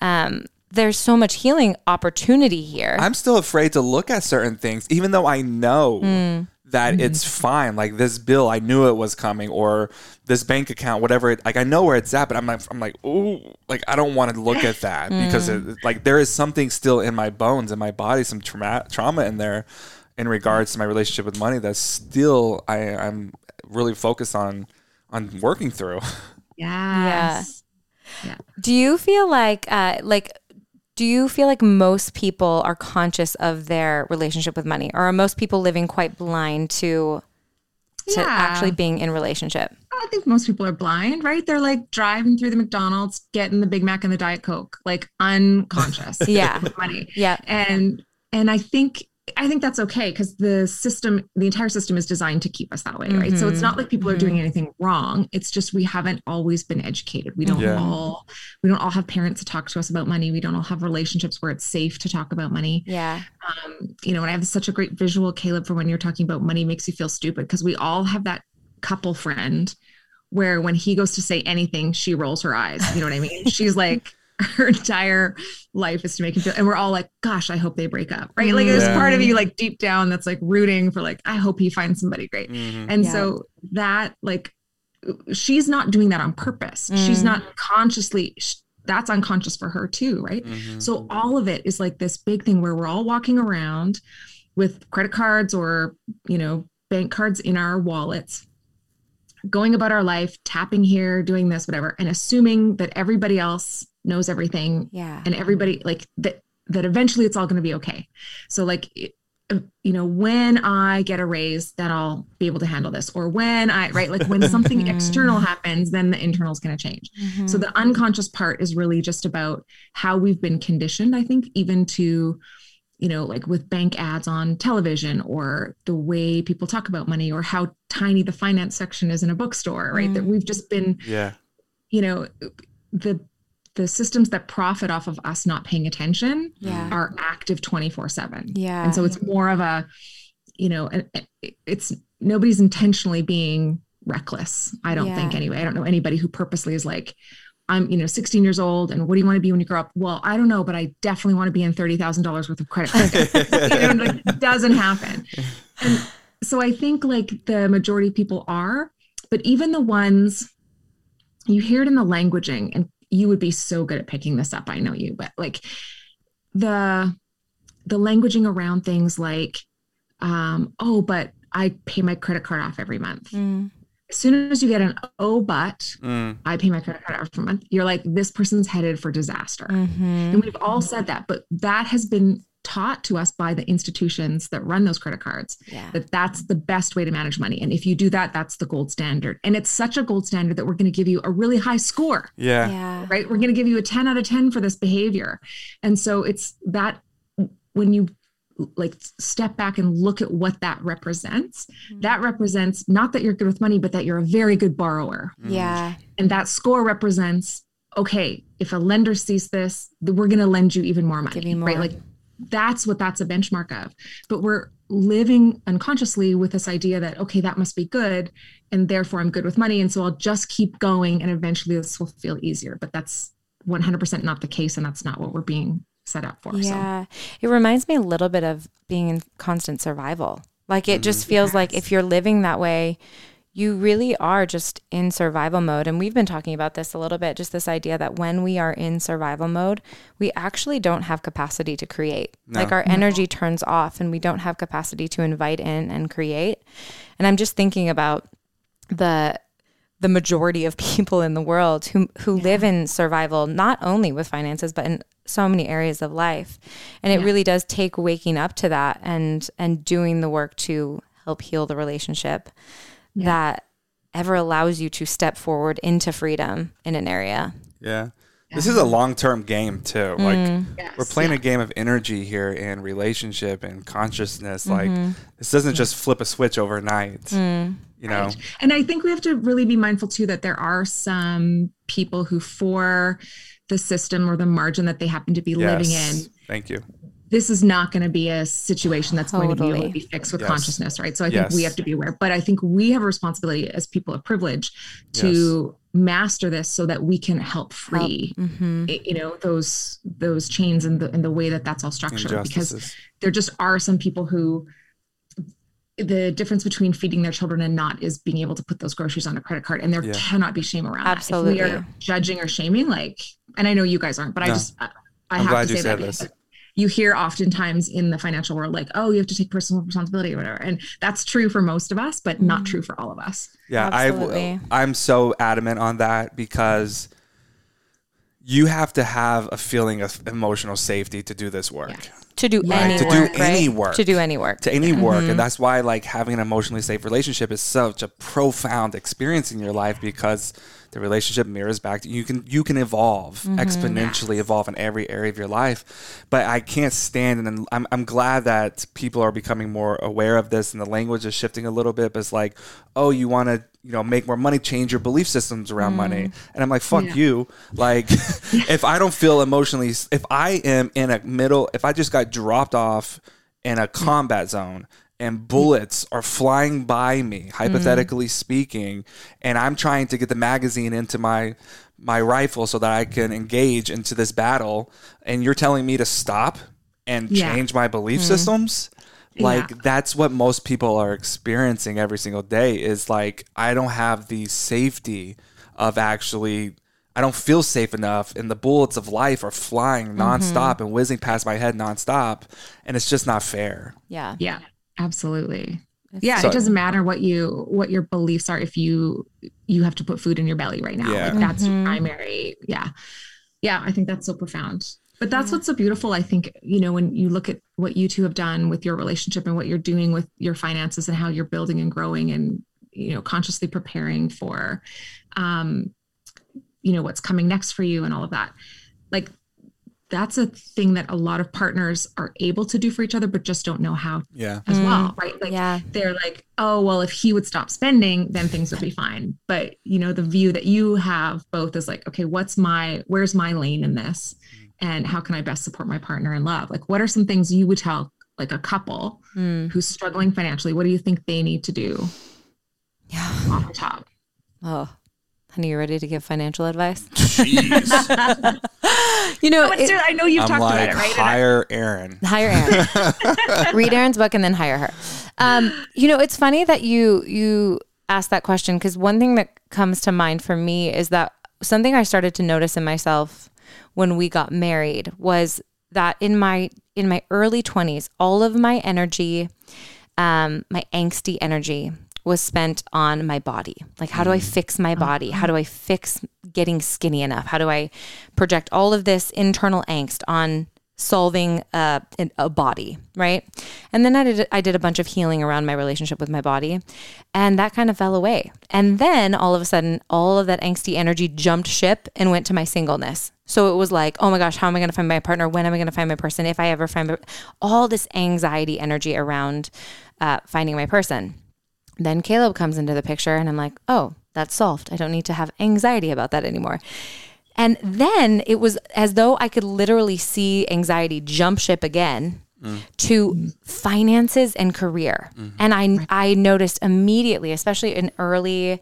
[SPEAKER 1] um there's so much healing opportunity here.
[SPEAKER 2] I'm still afraid to look at certain things, even though I know
[SPEAKER 1] Mm.
[SPEAKER 2] that
[SPEAKER 1] Mm-hmm.
[SPEAKER 2] it's fine. Like this bill, I knew it was coming, or this bank account, whatever. It, like I know where it's at, but I'm like, I'm like, ooh, like I don't want to look at that because
[SPEAKER 1] Mm.
[SPEAKER 2] it, like there is something still in my bones, in my body, some trauma, trauma in there, in regards to my relationship with money. That's still I, I'm really focused on on working through.
[SPEAKER 3] Yes.
[SPEAKER 1] Do you feel like uh like do you feel like most people are conscious of their relationship with money or are most people living quite blind to to
[SPEAKER 3] Yeah.
[SPEAKER 1] actually being in relationship?
[SPEAKER 3] I think most people are blind, right? They're like driving through the McDonald's, getting the Big Mac and the Diet Coke, like unconscious.
[SPEAKER 1] Yeah.
[SPEAKER 3] money.
[SPEAKER 1] Yeah.
[SPEAKER 3] And and I think I think that's okay because the system, the entire system is designed to keep us that way, right? So it's not like people are doing anything wrong. It's just we haven't always been educated. We don't
[SPEAKER 2] Yeah.
[SPEAKER 3] all we don't all have parents to talk to us about money. We don't all have relationships where it's safe to talk about money.
[SPEAKER 1] Yeah.
[SPEAKER 3] Um, you know, and I have such a great visual, Caleb, for when you're talking about money makes you feel stupid because we all have that couple friend where when he goes to say anything, she rolls her eyes. You know what I mean? She's like, her entire life is to make him feel, and we're all like, gosh, I hope they break up, right? Like there's
[SPEAKER 2] Yeah.
[SPEAKER 3] part of you like deep down that's like rooting for like, I hope he finds somebody great.
[SPEAKER 2] Mhm.
[SPEAKER 3] And
[SPEAKER 1] Yeah.
[SPEAKER 3] so that like, she's not doing that on purpose. She's
[SPEAKER 1] Mm.
[SPEAKER 3] not consciously. sh- That's unconscious for her too, right?
[SPEAKER 2] Mhm.
[SPEAKER 3] So all of it is like this big thing where we're all walking around with credit cards or, you know, bank cards in our wallets, going about our life, tapping here, doing this, whatever, and assuming that everybody else knows everything
[SPEAKER 1] Yeah.
[SPEAKER 3] and everybody like that that eventually it's all going to be okay. So like uh, you know, when I get a raise, then I'll be able to handle this. Or when I, right, like when something external happens, then the internal is going to change.
[SPEAKER 1] Mm-hmm.
[SPEAKER 3] So the unconscious part is really just about how we've been conditioned, I think, even to, you know, like with bank ads on television or the way people talk about money or how tiny the finance section is in a bookstore, right? That
[SPEAKER 1] Mm.
[SPEAKER 3] we've just been,
[SPEAKER 2] Yeah.
[SPEAKER 3] you know, the the systems that profit off of us not paying attention
[SPEAKER 1] Yeah.
[SPEAKER 3] are active 24/7.
[SPEAKER 1] Yeah.
[SPEAKER 3] And so it's more of a, you know, it's nobody's intentionally being reckless. I don't think anyway. I don't know anybody who purposely is like, I'm, you know, 16 years old and what do you want to be when you grow up? Well, I don't know, but I definitely want to be in $30,000 worth of credit you know, like, it doesn't happen. And so I think like the majority of people are, but even the ones you hear it in the languaging and you would be so good at picking this up. I know you, but like the the languaging around things like um, oh, but I pay my credit card off every month.
[SPEAKER 1] Mm.
[SPEAKER 3] As soon as you get an oh, but
[SPEAKER 2] Mm.
[SPEAKER 3] I pay my credit card off every month, you're like, this person's headed for disaster.
[SPEAKER 1] Mhm.
[SPEAKER 3] And we've all said that, but that has been taught to us by the institutions that run those credit cards
[SPEAKER 1] Yeah.
[SPEAKER 3] that that's the best way to manage money. And if you do that, that's the gold standard. And it's such a gold standard that we're going to give you a really high score,
[SPEAKER 2] Yeah.
[SPEAKER 1] Yeah.
[SPEAKER 3] right? We're going to give you a 10 out of 10 for this behavior. And so it's that when you like step back and look at what that represents, mm-hmm. that represents not that you're good with money, but that you're a very good borrower. Mm.
[SPEAKER 1] Yeah.
[SPEAKER 3] And that score represents, okay, if a lender sees this, we're going to lend you even more money,
[SPEAKER 1] Give you
[SPEAKER 3] right?
[SPEAKER 1] more.
[SPEAKER 3] Like that's what that's a benchmark of. But we're living unconsciously with this idea that, okay, that must be good. And therefore I'm good with money. And so I'll just keep going and eventually this will feel easier. But that's 100% not the case. And that's not what we're being set up for. So
[SPEAKER 1] Yeah. It reminds me a little bit of being in constant survival. Like it just mm-hmm. feels like if you're living that way, you really are just in survival mode. And we've been talking about this a little bit just this idea that when we are in survival mode, we actually don't have capacity to create. Like our energy turns off and we don't have capacity to invite in and create. And I'm just thinking about the the majority of people in the world who who live in survival not only with finances but in so many areas of life and it really does take waking up to that and and doing the work to help heal the relationship that ever allows you to step forward into freedom in an area
[SPEAKER 2] Yeah. This is a long term game too. Mm. Like
[SPEAKER 3] Yes,
[SPEAKER 2] we're playing a game of energy here and relationship and consciousness. Mm-hmm. Like this doesn't just flip a switch overnight. Mm. You know?
[SPEAKER 3] And I think we have to really be mindful too that there are some people who, for the system or the margin that they happen to be living in,
[SPEAKER 2] Thank you.
[SPEAKER 3] This is not going to be a situation that's going to be able to be fixed with
[SPEAKER 2] Yes.
[SPEAKER 3] consciousness, right? So I think we have to be aware. But I think we have a responsibility as people of privilege to master this so that we can help free,
[SPEAKER 1] mm-hmm.
[SPEAKER 3] you know, those those chains and the and the way that that's all structured. Because there just are some people who the difference between feeding their children and not is being able to put those groceries on a credit card and there
[SPEAKER 2] Yeah.
[SPEAKER 3] cannot be shame around that. if
[SPEAKER 1] Absolutely.
[SPEAKER 3] we are judging or shaming like and i know you guys aren't but i just i, I
[SPEAKER 2] I'm
[SPEAKER 3] have
[SPEAKER 2] glad
[SPEAKER 3] to
[SPEAKER 2] you
[SPEAKER 3] say
[SPEAKER 2] said
[SPEAKER 3] that
[SPEAKER 2] this.
[SPEAKER 3] Because you hear oftentimes in the financial world like oh you have to take personal responsibility or whatever and that's true for most of us but not true mm. for all of us
[SPEAKER 2] Yeah,
[SPEAKER 1] Absolutely.
[SPEAKER 2] I I'm so adamant on that because you have to have a feeling of emotional safety to do this work.
[SPEAKER 1] to do
[SPEAKER 3] Yeah.
[SPEAKER 1] any
[SPEAKER 3] To
[SPEAKER 1] work,
[SPEAKER 2] do
[SPEAKER 1] right?
[SPEAKER 2] any work.
[SPEAKER 1] to do any work
[SPEAKER 2] To any work, and mm-hmm. that's why like having an emotionally safe relationship is such a profound experience in your life because the relationship mirrors back to you can you can evolve mm-hmm. exponentially evolve in every area of your life. But i can't stand and I'm, I'm glad that people are becoming more aware of this and the language is shifting a little bit but it's like oh you want to you know make more money change your belief systems around mm. money. And i'm like fuck
[SPEAKER 3] Yeah.
[SPEAKER 2] you. Like if i don't feel emotionally if i am in a middle if i just got dropped off in a combat zone and bullets are flying by me hypothetically speaking and i'm trying to get the magazine into my my rifle so that i can engage into this battle and you're telling me to stop and
[SPEAKER 3] Yeah.
[SPEAKER 2] change my belief mm-hmm. systems like
[SPEAKER 3] Yeah.
[SPEAKER 2] that's what most people are experiencing every single day is like i don't have the safety of actually I don't feel safe enough, and the bullets of life are flying mm-hmm. nonstop and whizzing past my head nonstop, and it's just not fair.
[SPEAKER 1] yeah
[SPEAKER 3] yeah absolutely. Yeah
[SPEAKER 2] So-
[SPEAKER 3] it doesn't matter what you what your beliefs are if you you have to put food in your belly right now.
[SPEAKER 2] Yeah.
[SPEAKER 3] like that's
[SPEAKER 1] Mhm.
[SPEAKER 3] primary yeah. Yeah i think that's so profound. But that's what's so beautiful i think you know when you look at what you two have done with your relationship and what you're doing with your finances and how you're building and growing and you know consciously preparing for um you know what's coming next for you and all of that. Like that's a thing that a lot of partners are able to do for each other but just don't know how
[SPEAKER 2] Yeah.
[SPEAKER 3] as
[SPEAKER 1] Mm.
[SPEAKER 3] well right like
[SPEAKER 1] yeah
[SPEAKER 3] they're like, oh, well, if he would stop spending, then things would be fine. But, you know, the view that you have both is like, okay, what's my, where's my lane in this? And how can I best support my partner in love? Like, what are some things you would tell like a couple
[SPEAKER 1] Mm.
[SPEAKER 3] who's struggling financially? What do you think they need to do
[SPEAKER 1] yeah
[SPEAKER 3] off the top?
[SPEAKER 1] oh honey you ready to give financial advice
[SPEAKER 2] Jeez.
[SPEAKER 1] you know
[SPEAKER 3] Let's
[SPEAKER 1] it-
[SPEAKER 3] I know you've
[SPEAKER 2] I'm
[SPEAKER 3] talked
[SPEAKER 2] like,
[SPEAKER 3] about it, right?
[SPEAKER 2] Hire Erin.
[SPEAKER 1] hire Erin. Read Erin's book and then hire her. Um, you know, it's funny that you you asked that question because one thing that comes to mind for me is that something I started to notice in myself when we got married was that in my in my early 20s, all of my energy, um, my angsty energy was spent on my body. Like, how do I fix my body? How do I fix getting skinny enough? How do I project all of this internal angst on solving a, a body, right? And then I did I did a bunch of healing around my relationship with my body, and that kind of fell away. And then all of a sudden, all of that angsty energy jumped ship and went to my singleness. So it was like, oh my gosh, how am I going to find my partner? When am I going to find my person? If I ever find my, all this anxiety energy around uh, finding my person. Then Caleb comes into the picture, and I'm like, oh, that's solved. I don't need to have anxiety about that anymore. And then it was as though I could literally see anxiety jump ship again to finances and career. And I I noticed immediately, especially in early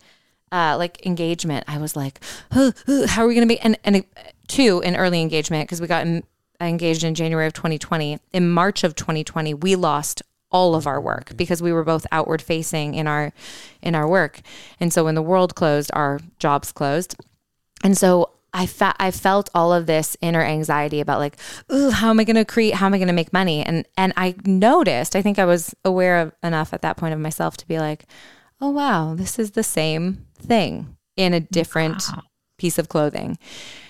[SPEAKER 1] uh, like engagement, I was like, "Huh, huh, how are we going to be? And and two in early engagement because we got in, engaged in January of 2020. In March of 2020, we lost all of our work mm-hmm. because we were both outward facing in our in our work. And so when the world closed, our jobs closed. And so I, fe- I felt all of this inner anxiety about like, ooh, how am I going to create? How am I going to make money? And and I noticed, I think I was aware of enough at that point of myself to be like, oh wow, this is the same thing in a different wow. piece of clothing.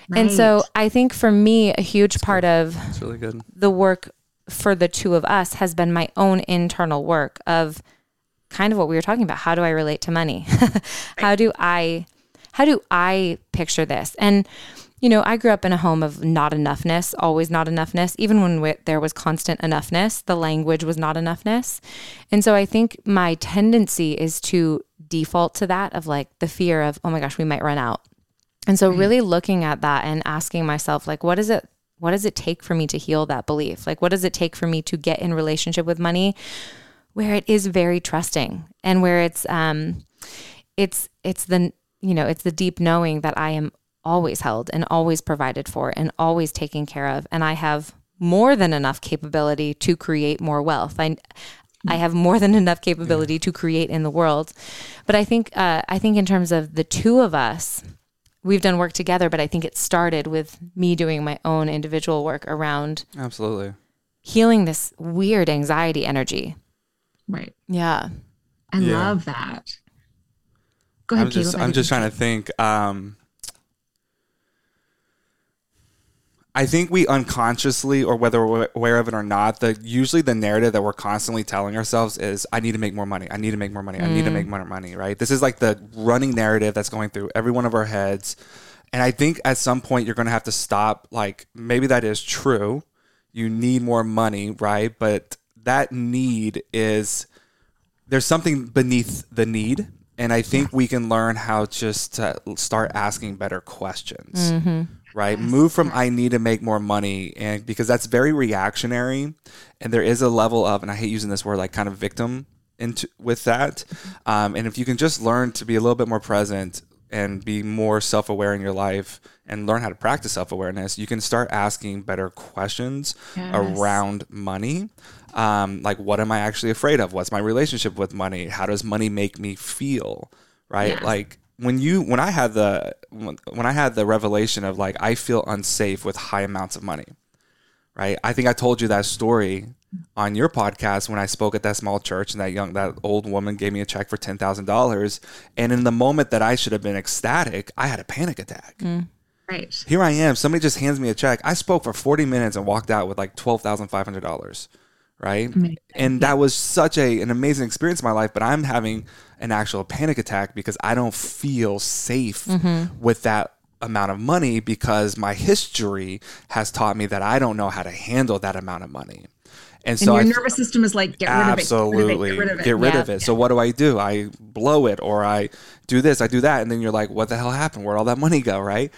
[SPEAKER 1] Right. And so I think for me, a huge That's part good. of
[SPEAKER 2] really good.
[SPEAKER 1] the work for the two of us has been my own internal work of kind of what we were talking about. How do I relate to money? how do I how do I picture this? And you know, I grew up in a home of not enoughness, always not enoughness. Even when we, there was constant enoughness, the language was not enoughness. And so I think my tendency is to default to that of like the fear of, oh my gosh, we might run out. And so really looking at that and asking myself, like, what is it what does it take for me to heal that belief? Like, what does it take for me to get in relationship with money where it is very trusting and where it's, um, it's, it's the, you know, it's the deep knowing that I am always held and always provided for and always taken care of. And I have more than enough capability to create more wealth. I, I have more than enough capability to create in the world. But I think, uh, I think in terms of the two of us, we've done work together, but I think it started with me doing my own individual work around
[SPEAKER 2] absolutely
[SPEAKER 1] healing this weird anxiety energy.
[SPEAKER 3] Right.
[SPEAKER 1] Yeah.
[SPEAKER 3] I yeah. love that. Go ahead.
[SPEAKER 2] I'm just, I'm just trying to think. Um, I think we unconsciously, or whether we're aware of it or not, the usually the narrative that we're constantly telling ourselves is, "I need to make more money. I need to make more money. I need to mm. make more money." Right? This is like the running narrative that's going through every one of our heads, and I think at some point you're going to have to stop. Like maybe that is true. You need more money, right? But that need is there's something beneath the need, and I think we can learn how just to start asking better questions. Mm-hmm right? Yes. Move from I need to make more money and because that's very reactionary and there is a level of and I hate using this word like kind of victim into with that. Um, and if you can just learn to be a little bit more present and be more self-aware in your life and learn how to practice self-awareness, you can start asking better questions yes. around money. Um, like what am I actually afraid of? What's my relationship with money? How does money make me feel? Right? Yes. Like when you when I had the when, when I had the revelation of like I feel unsafe with high amounts of money, right? I think I told you that story on your podcast when I spoke at that small church and that young that old woman gave me a check for ten thousand dollars, and in the moment that I should have been ecstatic, I had a panic attack.
[SPEAKER 3] Mm. Right.
[SPEAKER 2] Here I am. Somebody just hands me a check. I spoke for forty minutes and walked out with like twelve thousand five hundred dollars right? Amazing. And that was such a an amazing experience in my life, but I'm having an actual panic attack because I don't feel safe mm-hmm. with that amount of money because my history has taught me that I don't know how to handle that amount of money.
[SPEAKER 3] And, so and your I, nervous system is like, get rid
[SPEAKER 2] absolutely,
[SPEAKER 3] of it. Get rid of
[SPEAKER 2] it. Get rid, of, it. So what do I do? I blow it or I do this, I do that. And then you're like, what the hell happened? Where'd all that money go? Right.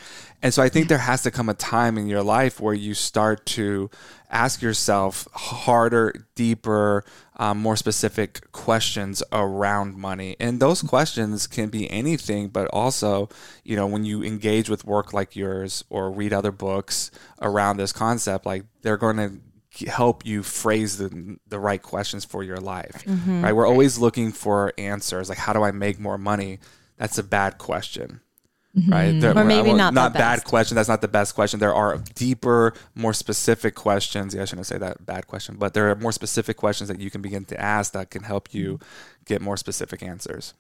[SPEAKER 2] And so I think there has to come a time in your life where you start to ask yourself harder, deeper, um, more specific questions around money. And those questions can be anything, but also, you know, when you engage with work like yours or read other books around this concept, like they're going to help you phrase the, the right questions for your life mm-hmm. right we're always looking for answers like how do i make more money that's a bad question Mm-hmm. right?
[SPEAKER 1] There, or maybe not
[SPEAKER 2] not
[SPEAKER 1] bad
[SPEAKER 2] question. That's not the best question. There are deeper, more specific questions. Yeah, I shouldn't say that bad question, but there are more specific questions that you can begin to ask that can help you get more specific answers.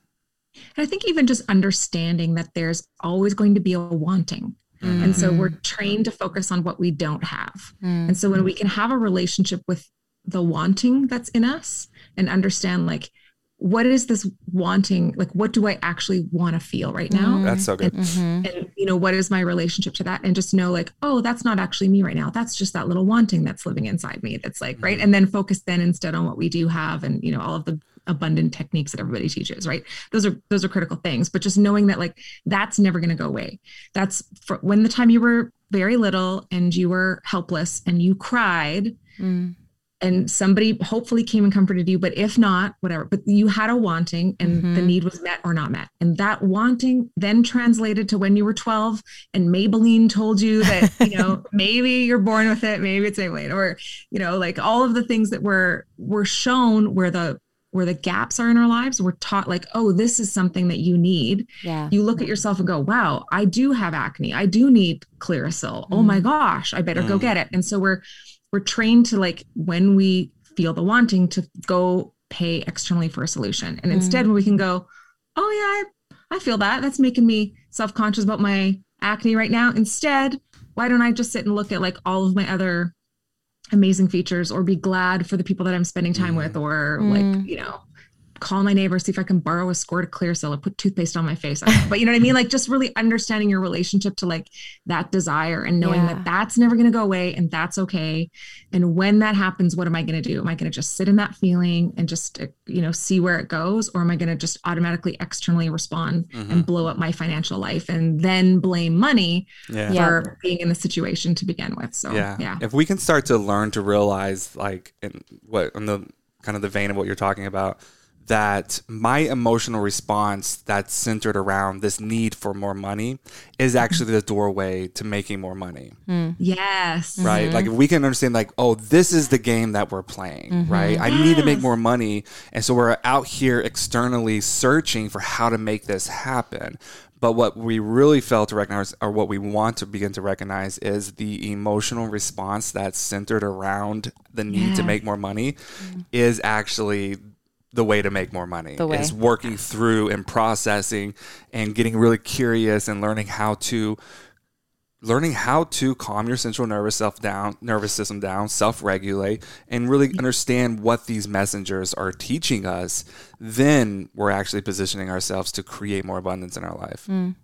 [SPEAKER 3] And I think even just understanding that there's always going to be a wanting. Mm-hmm. And so we're trained to focus on what we don't have. Mm-hmm. And so when we can have a relationship with the wanting that's in us and understand like what is this wanting? Like what do i actually want to feel right now?
[SPEAKER 2] That's so good.
[SPEAKER 3] And, mm-hmm. and, you know what is my relationship to that? And just know like oh that's not actually me right now. That's just that little wanting that's living inside me that's like mm-hmm. right and then focus then instead on what we do have and you know all of the abundant techniques that everybody teaches right? Those are those are critical things but just knowing that like that's never going to go away. That's for when the time you were very little and you were helpless and you cried mm and somebody hopefully came and comforted you but if not whatever but you had a wanting and mm-hmm. the need was met or not met and that wanting then translated to when you were 12 and maybelline told you that you know maybe you're born with it maybe it's Maybelline or you know like all of the things that were were shown where the where the gaps are in our lives we're taught like oh this is something that you need
[SPEAKER 1] yeah
[SPEAKER 3] you look at yourself and go wow i do have acne i do need clearasil mm. oh my mm-hmm. gosh i better mm. go get it and so we're we're trained to like when we feel the wanting to go pay externally for a solution. And mm. instead, when we can go, oh yeah, I, I feel that. That's making me self-conscious about my acne right now. Instead, why don't I just sit and look at like all of my other amazing features or be glad for the people that I'm spending time mm. with or mm. like, you know, call my neighbor, see if I can borrow a squirt of Clearasil or put toothpaste on my face. But you know what I mean? Like just really understanding your relationship to like that desire and knowing yeah. that that's never going to go away and that's okay. And when that happens, what am I going to do? Am I going to just sit in that feeling and just, uh, you know, see where it goes? Or am I going to just automatically externally respond mm-hmm. and blow up my financial life and then blame money yeah. for yeah. being in the situation to begin with? So,
[SPEAKER 2] yeah. yeah. If we can start to learn to realize like in what, in the kind of the vein of what you're talking about, that my emotional response that's centered around this need for more money is actually the doorway to making more money.
[SPEAKER 3] Mm. Yes.
[SPEAKER 2] Right? Mm-hmm. Like if we can understand like, oh, this is the game that we're playing, mm-hmm. right? I yes. need to make more money. And so we're out here externally searching for how to make this happen. But what we really fail to recognize, or what we want to begin to recognize, is the emotional response that's centered around the need yeah. to make more money mm. is actually the way to make more money the way. is working through and processing and getting really curious and learning how to learning how to calm your central nervous self down nervous system down self-regulate and really understand what these messengers are teaching us then we're actually positioning ourselves to create more abundance in our life
[SPEAKER 3] mm.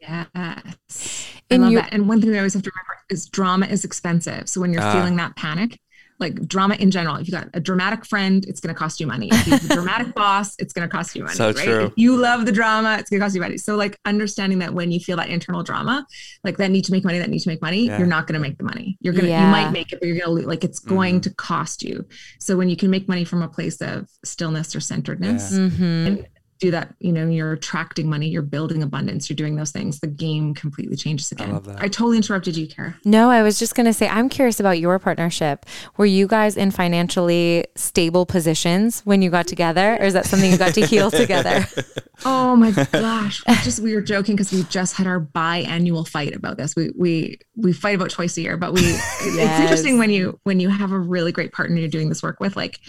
[SPEAKER 3] yes I love that. And one thing I always have to remember is drama is expensive. So when you're uh, feeling that panic, like drama in general. If you got a dramatic friend, it's going to cost you money. If you have a dramatic boss, it's going to cost you money. So right? True. If you love the drama, it's going to cost you money. So like understanding that when you feel that internal drama, like that need to make money, that need to make money, yeah. you're not going to make the money. You're gonna, yeah. you might make it, but you're going to like it's going mm-hmm. to cost you. So when you can make money from a place of stillness or centeredness, yeah. mm-hmm do that, you know, you're attracting money, you're building abundance, you're doing those things, the game completely changes again. I, love that. I totally interrupted you, Kara.
[SPEAKER 1] No, I was just going to say, I'm curious about your partnership. Were you guys in financially stable positions when you got together, or is that something you got to heal together?
[SPEAKER 3] Oh my gosh. We just, we were joking because we just had our biannual fight about this. We, we, we fight about twice a year, but we, yes. it's interesting when you, when you have a really great partner you're doing this work with, like,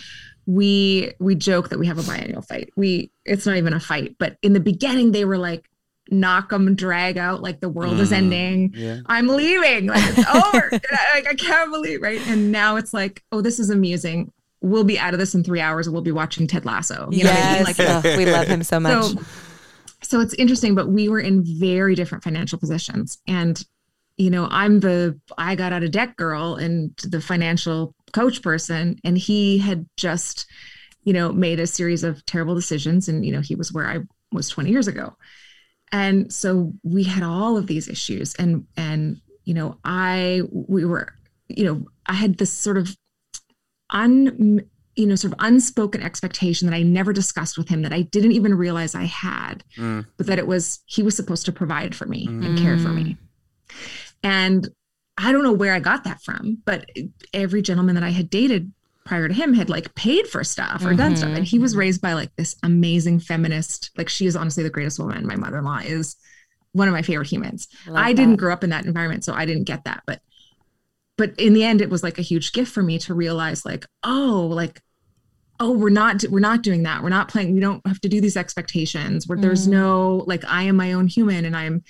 [SPEAKER 3] we we joke that we have a biennial fight. We it's not even a fight, but in the beginning they were like knock them drag out like the world mm, is ending. Yeah. I'm leaving. Like it's over. like I can't believe right. And now it's like, oh, this is amusing. We'll be out of this in three hours. We'll be watching Ted Lasso.
[SPEAKER 1] You yes. I mean? like, oh, we love him so much.
[SPEAKER 3] So, so it's interesting, but we were in very different financial positions. And you know, I'm the I got out of debt girl and the financial coach person and he had just you know made a series of terrible decisions and you know he was where i was 20 years ago and so we had all of these issues and and you know i we were you know i had this sort of un you know sort of unspoken expectation that i never discussed with him that i didn't even realize i had mm. but that it was he was supposed to provide for me mm. and care for me mm. and I don't know where I got that from, but every gentleman that I had dated prior to him had like paid for stuff or mm-hmm. done stuff. And he was raised by like this amazing feminist, like she is honestly the greatest woman. My mother-in-law is one of my favorite humans. I, I didn't grow up in that environment, so I didn't get that. But but in the end, it was like a huge gift for me to realize, like, oh, like, oh, we're not we're not doing that. We're not playing. We don't have to do these expectations. Where mm. there's no like, I am my own human and I'm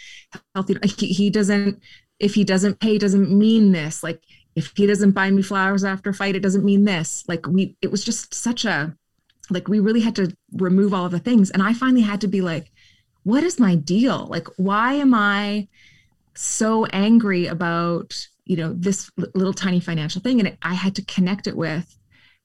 [SPEAKER 3] healthy. He, he doesn't if he doesn't pay doesn't mean this. Like if he doesn't buy me flowers after a fight it doesn't mean this. Like we it was just such a like we really had to remove all of the things. And i finally had to be like what is my deal? Like why am i so angry about you know this little tiny financial thing? And it, i had to connect it with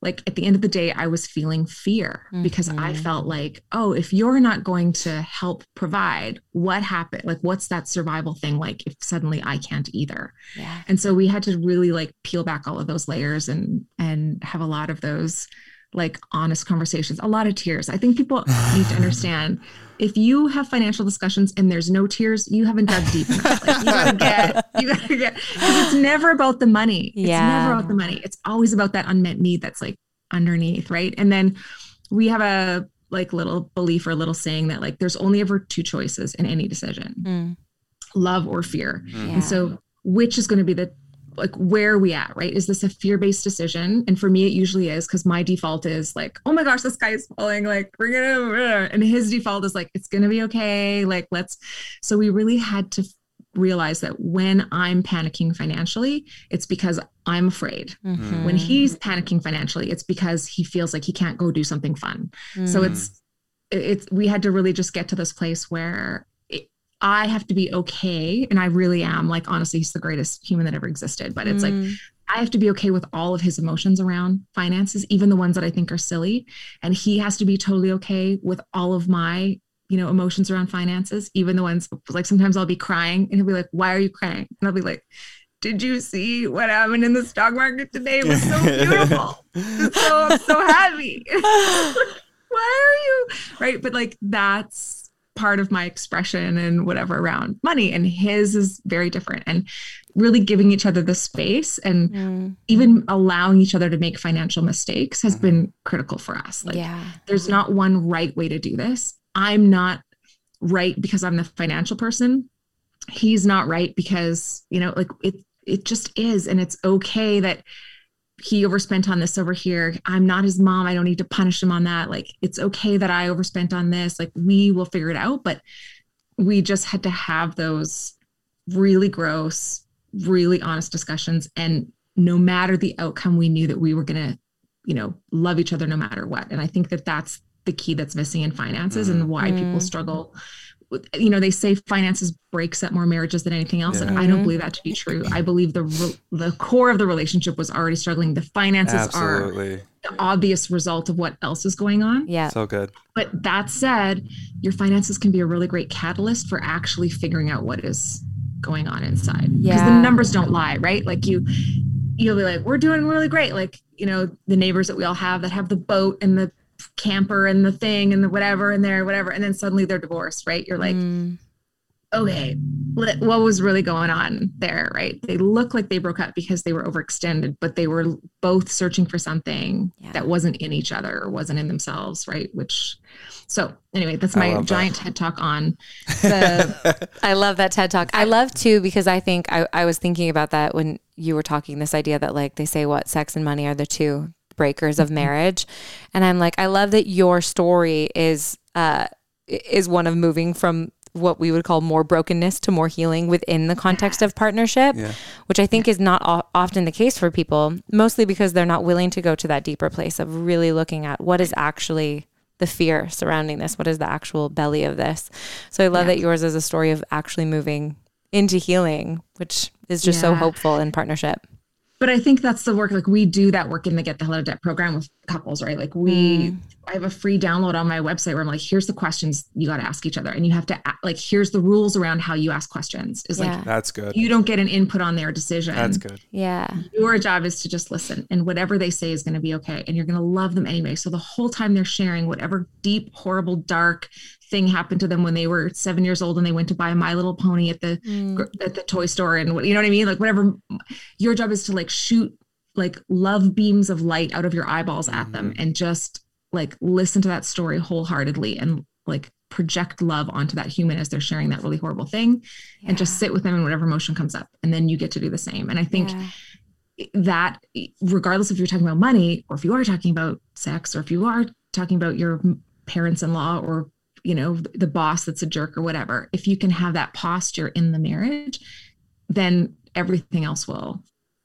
[SPEAKER 3] like at the end of the day, I was feeling fear because I
[SPEAKER 1] Mhm.
[SPEAKER 3] felt like, oh, if you're not going to help provide, what happened? Like, what's that survival thing like if suddenly I can't either?
[SPEAKER 1] Yeah.
[SPEAKER 3] And so we had to really like peel back all of those layers and and have a lot of those like honest conversations, a lot of tears. I think people need to understand if you have financial discussions and there's no tears, you haven't dug deep enough. Like, you gotta get, you gotta get, because it's never about the money.
[SPEAKER 1] Yeah.
[SPEAKER 3] It's never about the money. It's always about that unmet need that's like underneath, right? And then we have a like little belief or a little saying that like there's only ever two choices in any decision,
[SPEAKER 1] Mm.
[SPEAKER 3] love or fear.
[SPEAKER 2] Mm.
[SPEAKER 1] Yeah.
[SPEAKER 3] And so, which is going to be the like where are we at, right? Is this a fear-based decision? And for me, it usually is because my default is like, oh my gosh, this guy is falling, like we're gonna, and his default is like, it's gonna be okay, like let's. So we really had to realize that when I'm panicking financially, it's because I'm afraid.
[SPEAKER 1] Mhm.
[SPEAKER 3] When he's panicking financially, it's because he feels like he can't go do something fun. So
[SPEAKER 1] Mm.
[SPEAKER 3] it's it's we had to really just get to this place where I have to be okay, and I really am. Like honestly, he's the greatest human that ever existed. But it's like
[SPEAKER 1] Mm.
[SPEAKER 3] I have to be okay with all of his emotions around finances, even the ones that I think are silly, and he has to be totally okay with all of my you know emotions around finances, even the ones like sometimes I'll be crying, and he'll be like, "Why are you crying?" And I'll be like. Did you see what happened in the stock market today? It was so beautiful. so I'm so happy. Why are you right? But like that's part of my expression and whatever around money. And his is very different. And really giving each other the space and
[SPEAKER 1] Mm.
[SPEAKER 3] even allowing each other to make financial mistakes has
[SPEAKER 2] Mhm.
[SPEAKER 3] been critical for us. Like
[SPEAKER 1] yeah.
[SPEAKER 3] there's not one right way to do this. I'm not right because I'm the financial person. He's not right because, you know, like it it just is and it's okay that he overspent on this over here. I'm not his mom. I don't need to punish him on that. Like it's okay that I overspent on this. Like we will figure it out, but we just had to have those really gross, really honest discussions and no matter the outcome we knew that we were going to you know love each other no matter what and i think that that's the key that's missing in finances and why people
[SPEAKER 1] Mm.
[SPEAKER 3] struggle you know they say finances breaks up more marriages than anything else and i don't believe that to be true. I believe the re- the core of the relationship was already struggling. The finances are the obvious result of what else is going on.
[SPEAKER 1] Yeah.
[SPEAKER 2] So good.
[SPEAKER 3] but that said your finances can be a really great catalyst for actually figuring out what is going on inside. Because
[SPEAKER 1] Yeah.
[SPEAKER 3] the numbers don't lie right? Like you you'll be like we're doing really great. Like you know the neighbors that we all have that have the boat and the camper and the thing and the whatever and there whatever and then suddenly they're divorced right you're like
[SPEAKER 1] Mm.
[SPEAKER 3] okay what what was really going on there right they look like they broke up because they were overextended but they were both searching for something
[SPEAKER 1] Yeah.
[SPEAKER 3] that wasn't in each other or wasn't in themselves right which so anyway that's my
[SPEAKER 2] love that.
[SPEAKER 3] giant TED talk on the
[SPEAKER 1] I love that TED talk. I love too because I think I, I was thinking about that when you were talking this idea that like they say what sex and money are the two breakers of marriage. And I'm like, I love that your story is uh is one of moving from what we would call more brokenness to more healing within the context of partnership,
[SPEAKER 2] Yeah.
[SPEAKER 1] which I think is not o- often the case for people, mostly because they're not willing to go to that deeper place of really looking at what is actually the fear surrounding this, what is the actual belly of this. So I love
[SPEAKER 3] Yeah.
[SPEAKER 1] that yours is a story of actually moving into healing, which is just so hopeful in partnership.
[SPEAKER 3] But I think that's the work. Like we do that work in the Get the Hell Out of Debt program with couples, right? Like we,
[SPEAKER 1] Mm.
[SPEAKER 3] I have a free download on my website where I'm like, here's the questions you got to ask each other, and you have to a- like, here's the rules around how you ask questions. Is
[SPEAKER 1] Yeah.
[SPEAKER 3] like
[SPEAKER 2] That's good.
[SPEAKER 3] you don't get an input on their decision.
[SPEAKER 2] That's good.
[SPEAKER 1] Yeah.
[SPEAKER 3] Your job is to just listen, and whatever they say is going to be okay, and you're going to love them anyway. So the whole time they're sharing whatever deep, horrible, dark thing happened to them when they were seven years old and they went to buy My Little Pony at the
[SPEAKER 1] Mm.
[SPEAKER 3] at the toy store and what you know what I mean? Like whatever your job is to like shoot like love beams of light out of your eyeballs at them and just like listen to that story wholeheartedly and like project love onto that human as they're sharing that really horrible thing and just sit with them in whatever emotion comes up and then you get to do the same and i think
[SPEAKER 1] Yeah.
[SPEAKER 3] that regardless if you're talking about money or if you are talking about sex or if you are talking about your parents-in-law or you know the boss that's a jerk or whatever if you can have that posture in the marriage then everything else will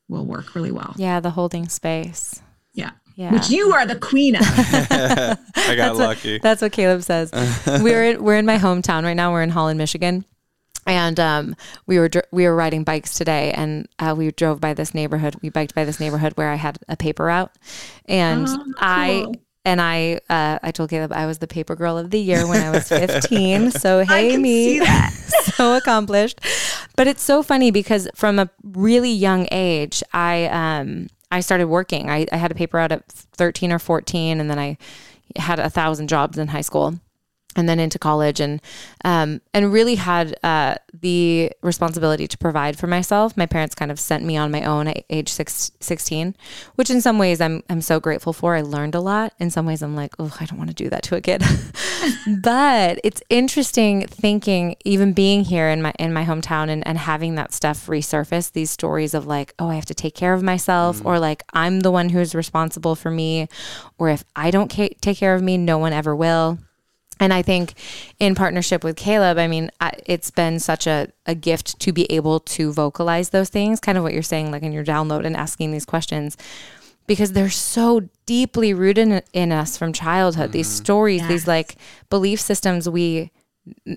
[SPEAKER 3] will work really well
[SPEAKER 1] Yeah, the holding space.
[SPEAKER 3] Yeah.
[SPEAKER 1] Yeah.
[SPEAKER 3] which you are the queen of
[SPEAKER 2] I got
[SPEAKER 1] That's
[SPEAKER 2] lucky.
[SPEAKER 1] That's what Caleb says. we're in, we're in my hometown right now. We're in Holland, Michigan. and um, we were dr- we were riding bikes today, and uh, we drove by this neighborhood. We biked by this neighborhood where I had a paper route, and
[SPEAKER 3] Oh,
[SPEAKER 1] I
[SPEAKER 3] cool.
[SPEAKER 1] And I uh, I told Caleb I was the paper girl of the year when I was 15. so hey me, so accomplished. But it's so funny because from a really young age, I um I started working. I, I had a paper out at 13 or 14, and then I had a thousand jobs in high school and then into college and um, and really had uh, the responsibility to provide for myself. My parents kind of sent me on my own at age six, 16, which in some ways I'm I'm so grateful for. I learned a lot. In some ways I'm like, oh, I don't want to do that to a kid. but it's interesting thinking, even being here in my in my hometown and, and having that stuff resurface, these stories of like, oh, I have to take care of myself, or like I'm the one who's responsible for me, or if I don't ca- take care of me, no one ever will. And I think in partnership with Caleb, I mean, it's been such a, a gift to be able to vocalize those things, kind of what you're saying, like in your download and asking these questions, because they're so deeply rooted in, in us from childhood. These mm-hmm. stories, these like belief systems we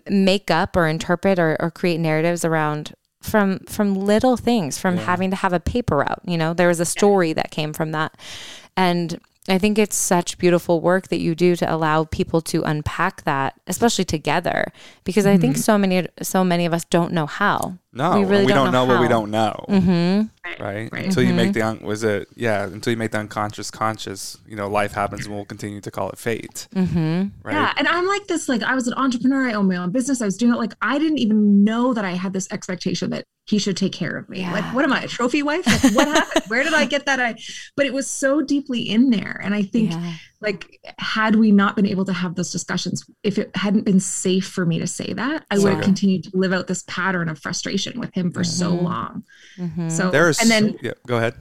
[SPEAKER 1] make up or interpret or, or create narratives around from from little things from having to have a paper route you know? There was a story that came from that. And i think it's such beautiful work that you do to allow people to unpack that especially together because i think mm-hmm. so many so many of us don't know how
[SPEAKER 2] No,
[SPEAKER 1] We
[SPEAKER 2] we,
[SPEAKER 1] really
[SPEAKER 2] we
[SPEAKER 1] don't
[SPEAKER 2] don't,
[SPEAKER 1] know
[SPEAKER 2] know, what we don't know.
[SPEAKER 1] mm-hmm.
[SPEAKER 2] Right?
[SPEAKER 3] Right.
[SPEAKER 2] Until you make the un- was it yeah until you make the unconscious conscious. You know, life happens, and we'll continue to call it fate.
[SPEAKER 1] Mm-hmm.
[SPEAKER 2] Right?
[SPEAKER 3] Yeah, and I'm like this. Like I was an entrepreneur. I own my own business. I was doing it. Like I didn't even know that I had this expectation that he should take care of me.
[SPEAKER 1] Yeah.
[SPEAKER 3] Like what am I, a trophy wife? Like, what happened? Where did I get that? I. But it was so deeply in there, and I think
[SPEAKER 1] yeah.
[SPEAKER 3] Like had we not been able to have those discussions, if it hadn't been safe for me to say that, I would have
[SPEAKER 2] good.
[SPEAKER 3] continued to live out this pattern of frustration with him for so
[SPEAKER 1] Mhm.
[SPEAKER 3] long.
[SPEAKER 1] Mhm.
[SPEAKER 3] So
[SPEAKER 2] There is
[SPEAKER 3] and then
[SPEAKER 2] yeah. Go ahead.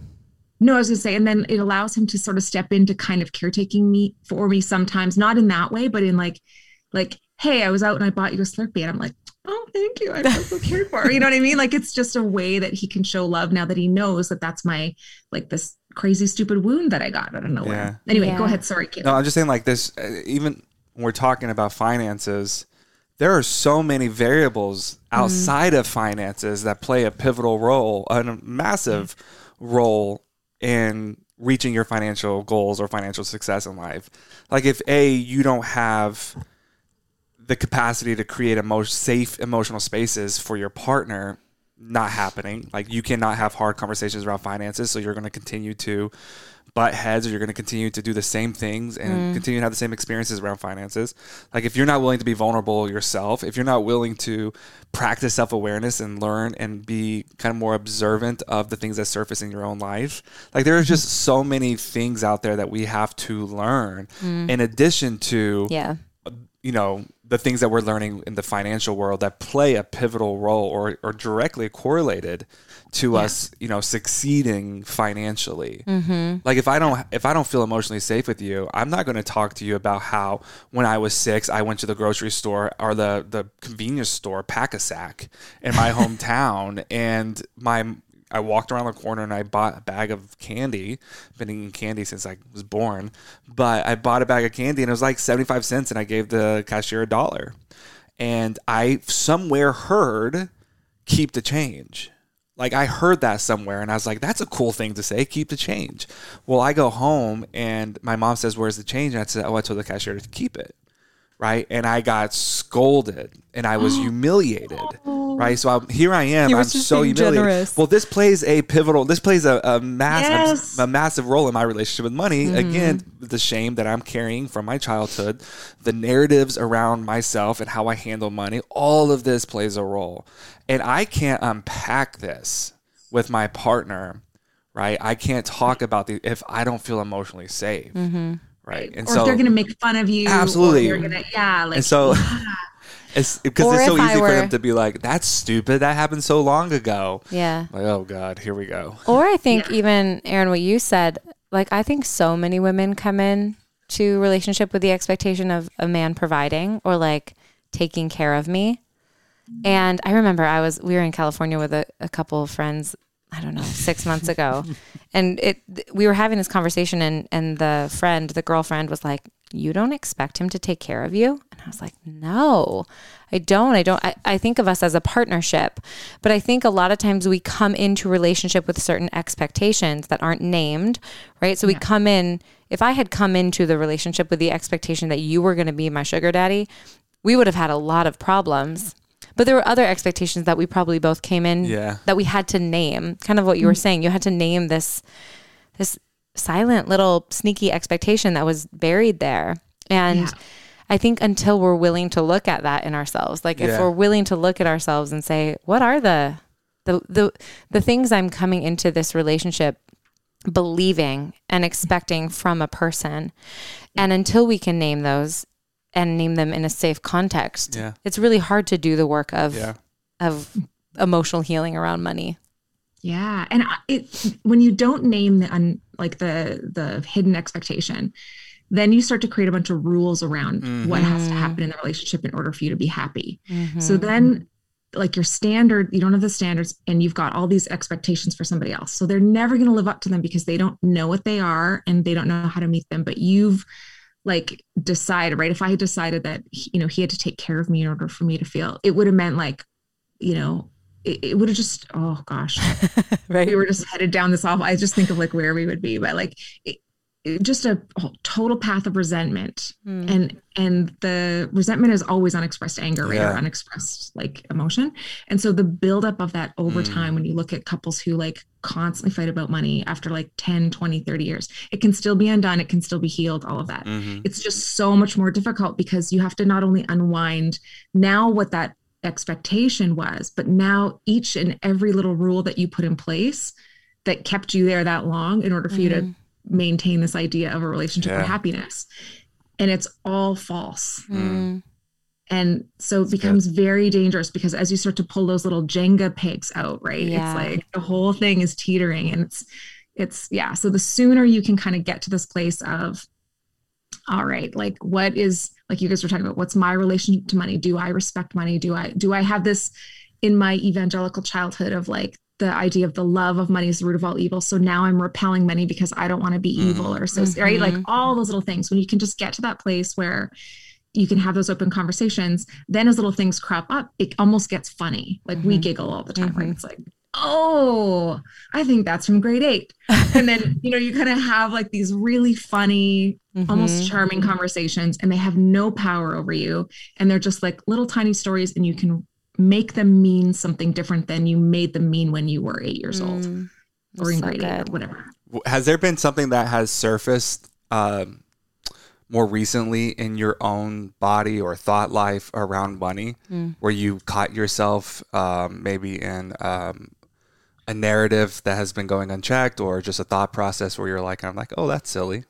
[SPEAKER 3] no, I was gonna say, and then it allows him to sort of step into kind of caretaking me for me sometimes, not in that way, but in like, like, hey, I was out and I bought you a Slurpee, and I'm like, oh, thank you, I feel so cared for. You know what I mean? Like, it's just a way that he can show love now that he knows that that's my like this crazy stupid wound that I got out of nowhere. Anyway,
[SPEAKER 1] Yeah.
[SPEAKER 3] go ahead. Sorry, Kate.
[SPEAKER 2] No, I'm just saying like this. uh, Even when we're talking about finances, there are so many variables
[SPEAKER 1] Mm-hmm.
[SPEAKER 2] outside of finances that play a pivotal role, a massive role in reaching your financial goals or financial success in life. Like if a you don't have the capacity to create a most safe emotional spaces for your partner not happening. Like you cannot have hard conversations around finances so you're going to continue to butt heads or you're going to continue to do the same things and mm. continue to have the same experiences around finances. Like if you're not willing to be vulnerable yourself if you're not willing to practice self-awareness and learn and be kind of more observant of the things that surface in your own life like there are just mm-hmm. so many things out there that we have to learn. Mm. In addition to
[SPEAKER 1] yeah.
[SPEAKER 2] you know the things that we're learning in the financial world that play a pivotal role or, or directly correlated to us you know succeeding financially. Mm-hmm. Like if i don't if i don't feel emotionally safe with you i'm not going to talk to you about how when i was six i went to the grocery store or the the convenience store pack a sack in my hometown and my I walked around the corner and I bought a bag of candy. Been eating candy since I was born, but I bought a bag of candy and it was like seventy five cents, and I gave the cashier a dollar. And I somewhere heard, "Keep the change." Like I heard that somewhere, and I was like, "That's a cool thing to say. Keep the change." Well, I go home and my mom says, "Where's the change?" And I said, "Oh, I told the cashier to keep it." Right, and I got scolded and I was humiliated. Right, so I, here I am. I'm so humiliated.
[SPEAKER 1] generous.
[SPEAKER 2] Well, this plays a pivotal. This plays a, a mass
[SPEAKER 3] Yes.
[SPEAKER 2] a, massive role in my relationship with money. Again, the shame that I'm carrying from my childhood, the narratives around myself and how I handle money. All of this plays a role, and I can't unpack this with my partner. Right, I can't talk about the if I don't feel emotionally safe. Right, and
[SPEAKER 3] or
[SPEAKER 2] so
[SPEAKER 3] if they're gonna make fun of you,
[SPEAKER 2] Absolutely.
[SPEAKER 3] gonna, yeah, like
[SPEAKER 2] and so it's because it's so easy for them to be like, "That's stupid. That happened so long ago."
[SPEAKER 1] yeah
[SPEAKER 2] Like, oh god, here we go.
[SPEAKER 1] Or I think
[SPEAKER 3] Yeah.
[SPEAKER 1] even Erin, what you said, like I think so many women come in to relationship with the expectation of a man providing or like taking care of me. And I remember I was we were in California with a, a couple of friends, I don't know, six months ago. and it we were having this conversation and and the friend the girlfriend was like you don't expect him to take care of you? And i was like no i don't. I don't I, I think of us as a partnership. But i think a lot of times we come into relationship with certain expectations that aren't named right? So we
[SPEAKER 3] Yeah.
[SPEAKER 1] come in if i had come into the relationship with the expectation that you were going to be my sugar daddy we would have had a lot of problems but there were other expectations that we probably both came in
[SPEAKER 2] Yeah.
[SPEAKER 1] that we had to name kind of what you were mm. saying you had to name this this silent little sneaky expectation that was buried there and
[SPEAKER 3] Yeah.
[SPEAKER 1] i think until we're willing to look at that in ourselves like if
[SPEAKER 2] Yeah.
[SPEAKER 1] we're willing to look at ourselves and say what are the the the, the things i'm coming into this relationship believing and expecting from a person and until we can name those and name them in a safe context
[SPEAKER 2] Yeah.
[SPEAKER 1] it's really hard to do the work of
[SPEAKER 2] Yeah.
[SPEAKER 1] of emotional healing around money
[SPEAKER 3] Yeah, and it when you don't name the un, like the the hidden expectation, then you start to create a bunch of rules around what has to happen in the relationship in order for you to be happy.
[SPEAKER 1] Mm-hmm.
[SPEAKER 3] So then like your standard, you don't have the standards and you've got all these expectations for somebody else. So they're never going to live up to them because they don't know what they are and they don't know how to meet them, but you've like decide right? If I had decided that you know, he had to take care of me in order for me to feel, it would have meant like, you know, it, it would have just oh gosh,
[SPEAKER 1] right
[SPEAKER 3] we were just headed down this awful. I just think of like where we would be, but like it, it- just a total path of resentment,
[SPEAKER 1] Mm.
[SPEAKER 3] and and the resentment is always unexpressed anger, right,
[SPEAKER 2] Yeah.
[SPEAKER 3] or unexpressed like emotion, and so the buildup of that over
[SPEAKER 2] Mm.
[SPEAKER 3] time, when you look at couples who like constantly fight about money after like 10, 20, 30 years, it can still be undone, it can still be healed, all of that
[SPEAKER 2] Mhm.
[SPEAKER 3] it's just so much more difficult because you have to not only unwind now what that expectation was, but now each and every little rule that you put in place that kept you there that long in order for you to
[SPEAKER 1] Mhm.
[SPEAKER 3] Maintain this idea of a relationship
[SPEAKER 2] Yeah.
[SPEAKER 3] or happiness. And it's all false.
[SPEAKER 1] Mm.
[SPEAKER 3] And so it
[SPEAKER 2] good.
[SPEAKER 3] becomes very dangerous because as you start to pull those little Jenga pegs out, right?
[SPEAKER 1] Yeah.
[SPEAKER 3] It's like the whole thing is teetering and it's it's yeah. So the sooner you can kind of get to this place of all right, like what is like you guys were talking about, what's my relationship to money? Do I respect money? Do I do I have this in my evangelical childhood of like the idea of the love of money is the root of all evil. So now I'm repelling money because I don't want to be
[SPEAKER 2] Mhm.
[SPEAKER 3] evil or so right. Like
[SPEAKER 1] Mhm.
[SPEAKER 3] all those little things. When you can just get to that place where you can have those open conversations, then as little things crop up, it almost gets funny. Like we
[SPEAKER 1] Mhm.
[SPEAKER 3] giggle all the time, right?
[SPEAKER 1] Mhm.
[SPEAKER 3] It's like, oh, I think that's from grade eight. And then, you know, you kind of have like these really funny, almost
[SPEAKER 1] Mhm.
[SPEAKER 3] charming conversations, and they have no power over you. And they're just like little tiny stories, and you can make them mean something different than you made them mean when you were eight years old
[SPEAKER 1] Mm.
[SPEAKER 3] or in
[SPEAKER 1] So
[SPEAKER 3] grade eight or whatever.
[SPEAKER 2] Has there been something that has surfaced um, more recently in your own body or thought life around money
[SPEAKER 1] Mm.
[SPEAKER 2] where you caught yourself um, maybe in um, a narrative that has been going unchecked or just a thought process where you're like, I'm like, oh, that's silly.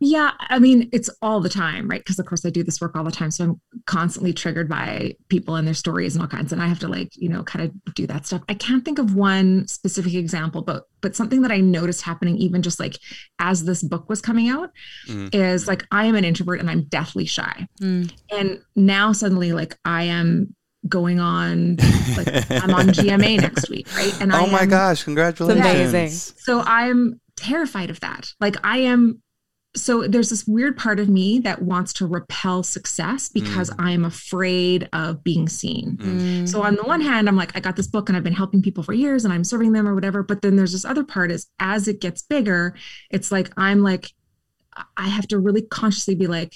[SPEAKER 3] Yeah, I mean, it's all the time, right? Because of course I do this work all the time. So I'm constantly triggered by people and their stories and all kinds. And I have to like, you know, kind of do that stuff. I can't think of one specific example, but but something that I noticed happening even just like as this book was coming out
[SPEAKER 2] Mm.
[SPEAKER 3] is like I am an introvert and I'm deathly shy.
[SPEAKER 1] Mm.
[SPEAKER 3] And now suddenly like I am going on like I'm on GMA next week, right? And I
[SPEAKER 2] oh my
[SPEAKER 3] am-
[SPEAKER 2] gosh, congratulations.
[SPEAKER 1] amazing.
[SPEAKER 3] so I'm terrified of that. Like I am so there's this weird part of me that wants to repel success because I'm afraid of being seen.
[SPEAKER 2] Mm.
[SPEAKER 3] So on the one hand, I'm like, I got this book and I've been helping people for years and I'm serving them or whatever. But then there's this other part is as it gets bigger, it's like I'm like, I have to really consciously be like,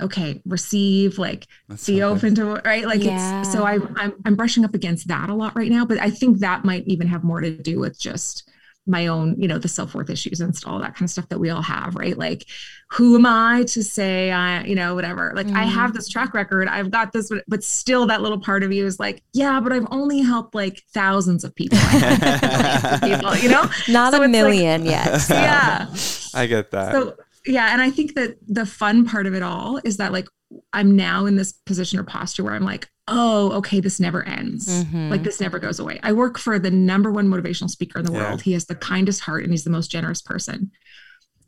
[SPEAKER 3] okay, receive, like
[SPEAKER 2] That's
[SPEAKER 3] be
[SPEAKER 2] so
[SPEAKER 3] open to right. Like
[SPEAKER 1] Yeah.
[SPEAKER 3] it's so I'm I'm I'm brushing up against that a lot right now. But I think that might even have more to do with just my own, you know, the self-worth issues and all that kind of stuff that we all have, right? Like, who am I to say I, you know, whatever. Like I
[SPEAKER 1] Mhm.
[SPEAKER 3] have this track record, I've got this, but still that little part of you is like, yeah, but I've only helped like thousands of people. people, you know?
[SPEAKER 1] Not
[SPEAKER 3] So
[SPEAKER 1] a
[SPEAKER 3] it's like-
[SPEAKER 1] million yet.
[SPEAKER 3] Yeah.
[SPEAKER 2] I get that.
[SPEAKER 3] So yeah, and I think that the fun part of it all is that like I'm now in this position or posture where I'm like, oh, okay, this never ends.
[SPEAKER 1] Mhm.
[SPEAKER 3] Like this never goes away. I work for the number one motivational speaker in the
[SPEAKER 2] Yeah.
[SPEAKER 3] world. He has the kindest heart and he's the most generous person.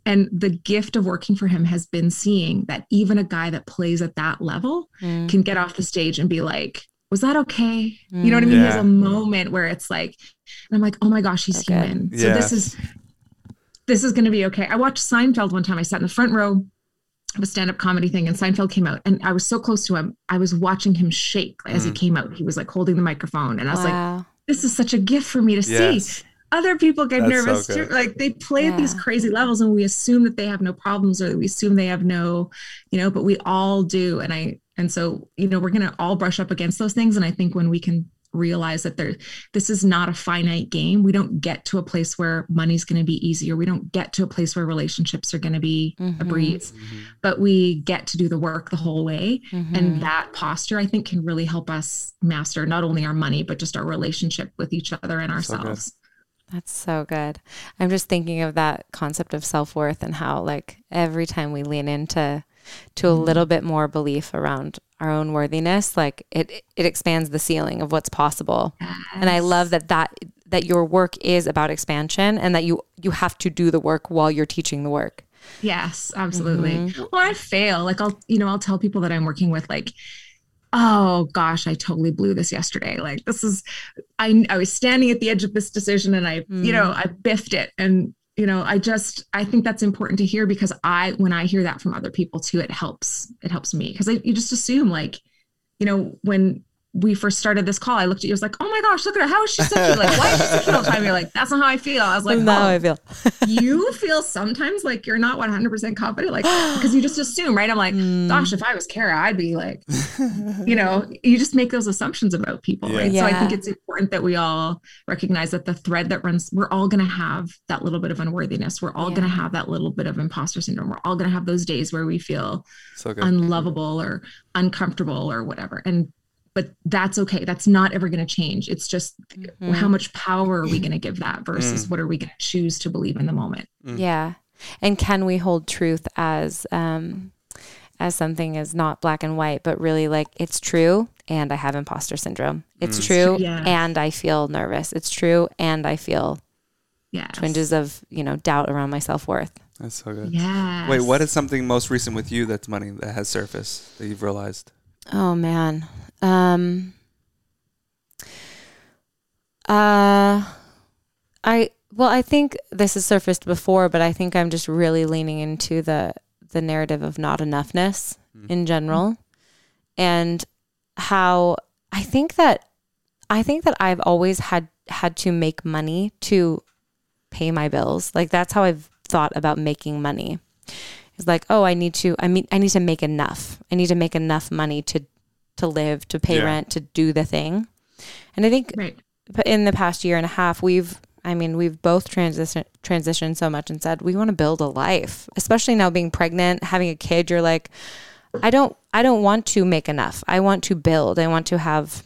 [SPEAKER 3] And the gift of working for him has been seeing that even a guy that plays at that level
[SPEAKER 1] Mm.
[SPEAKER 3] can get off the stage and be like, was that okay? You know what I mean?
[SPEAKER 2] Yeah.
[SPEAKER 3] There's a moment where it's like, and I'm like, oh my gosh, he's
[SPEAKER 1] good.
[SPEAKER 3] human. So
[SPEAKER 2] Yeah.
[SPEAKER 3] this is this is going to be okay. I watched Seinfeld one time. I sat in the front row of a stand-up comedy thing and Seinfeld came out and I was so close to him. I was watching him shake as he
[SPEAKER 2] Mm.
[SPEAKER 3] came out. He was like holding the microphone and I was like, this is such a gift for me to
[SPEAKER 2] Yes.
[SPEAKER 3] see. Other people get
[SPEAKER 2] That's so
[SPEAKER 3] nervous too. Like they play at these crazy levels and we assume that they have no problems or we assume they have no, you know, but we all do. And I, and so, you know, we're going to all brush up against those things. And I think when we can realize that there, this is not a finite game, we don't get to a place where money's going to be easy or we don't get to a place where relationships are going to be a
[SPEAKER 1] Mhm.
[SPEAKER 3] breeze, but we get to do the work the whole way.
[SPEAKER 1] Mhm.
[SPEAKER 3] And that posture, I think, can really help us master not only our money, but just our relationship with each other and
[SPEAKER 2] So good.
[SPEAKER 3] ourselves.
[SPEAKER 1] That's so good. I'm just thinking of that concept of self-worth and how like every time we lean into to a
[SPEAKER 3] Mhm.
[SPEAKER 1] little bit more belief around our own worthiness, like it it expands the ceiling of what's possible. And I love that that that your work is about expansion and that you you have to do the work while you're teaching the work.
[SPEAKER 3] Yes, absolutely.
[SPEAKER 1] Mhm.
[SPEAKER 3] Well, I fail. Like I'll, you know, I'll tell people that I'm working with, like, oh gosh, I totally blew this yesterday. Like this is, I I was standing at the edge of this decision and I, you know, I biffed it. And you know, I just I think that's important to hear because I when I hear that from other people too, it helps. It helps me because you just assume like, you know, when we first started this call, I looked at you, I was like, oh my gosh, look at her. How is she such like, why is she such all the time? You're like, that's not how I feel. I was like,
[SPEAKER 1] "No,
[SPEAKER 3] oh,
[SPEAKER 1] I feel.
[SPEAKER 3] you feel sometimes like you're not 100% confident, like, because you just assume, right? I'm like,
[SPEAKER 1] Mm.
[SPEAKER 3] gosh, if I was Kara, I'd be like, you know, you just make those assumptions about people, right? So I think it's important that we all recognize that the thread that runs, we're all going to have that little bit of unworthiness. We're all going to have that little bit of imposter syndrome. We're all going to have those days where we feel
[SPEAKER 2] So
[SPEAKER 3] unlovable or uncomfortable or whatever. And but that's okay. That's not ever going to change. It's just
[SPEAKER 1] Mhm.
[SPEAKER 3] how much power are we going to give that versus
[SPEAKER 2] Mm.
[SPEAKER 3] what are we going to choose to believe in the moment?
[SPEAKER 1] Yeah. And can we hold truth as um as something as not black and white, but really like it's true and I have imposter syndrome. It's
[SPEAKER 2] Mm.
[SPEAKER 1] true
[SPEAKER 3] Yeah.
[SPEAKER 1] and I feel nervous. It's true and I feel
[SPEAKER 3] Yeah.
[SPEAKER 1] twinges of, you know, doubt around my self-worth.
[SPEAKER 2] That's so good.
[SPEAKER 3] Yeah.
[SPEAKER 2] Wait, what is something most recent with you that's money that has surfaced that you've realized?
[SPEAKER 1] Oh man. Um uh I well I think this has surfaced before, but I think I'm just really leaning into the the narrative of not enoughness
[SPEAKER 2] Mm.
[SPEAKER 1] in general and how I think that I think that I've always had had to make money to pay my bills. Like that's how I've thought about making money. It's like, oh, I need to I mean I need to make enough. I need to make enough money to to live, to pay
[SPEAKER 2] Yeah.
[SPEAKER 1] rent, to do the thing. And I think
[SPEAKER 3] Right.
[SPEAKER 1] but in the past year and a half, we've, I mean, we've both transition transitioned so much and said we want to build a life. Especially now being pregnant, having a kid, you're like, I don't, I don't want to make enough. I want to build. I want to have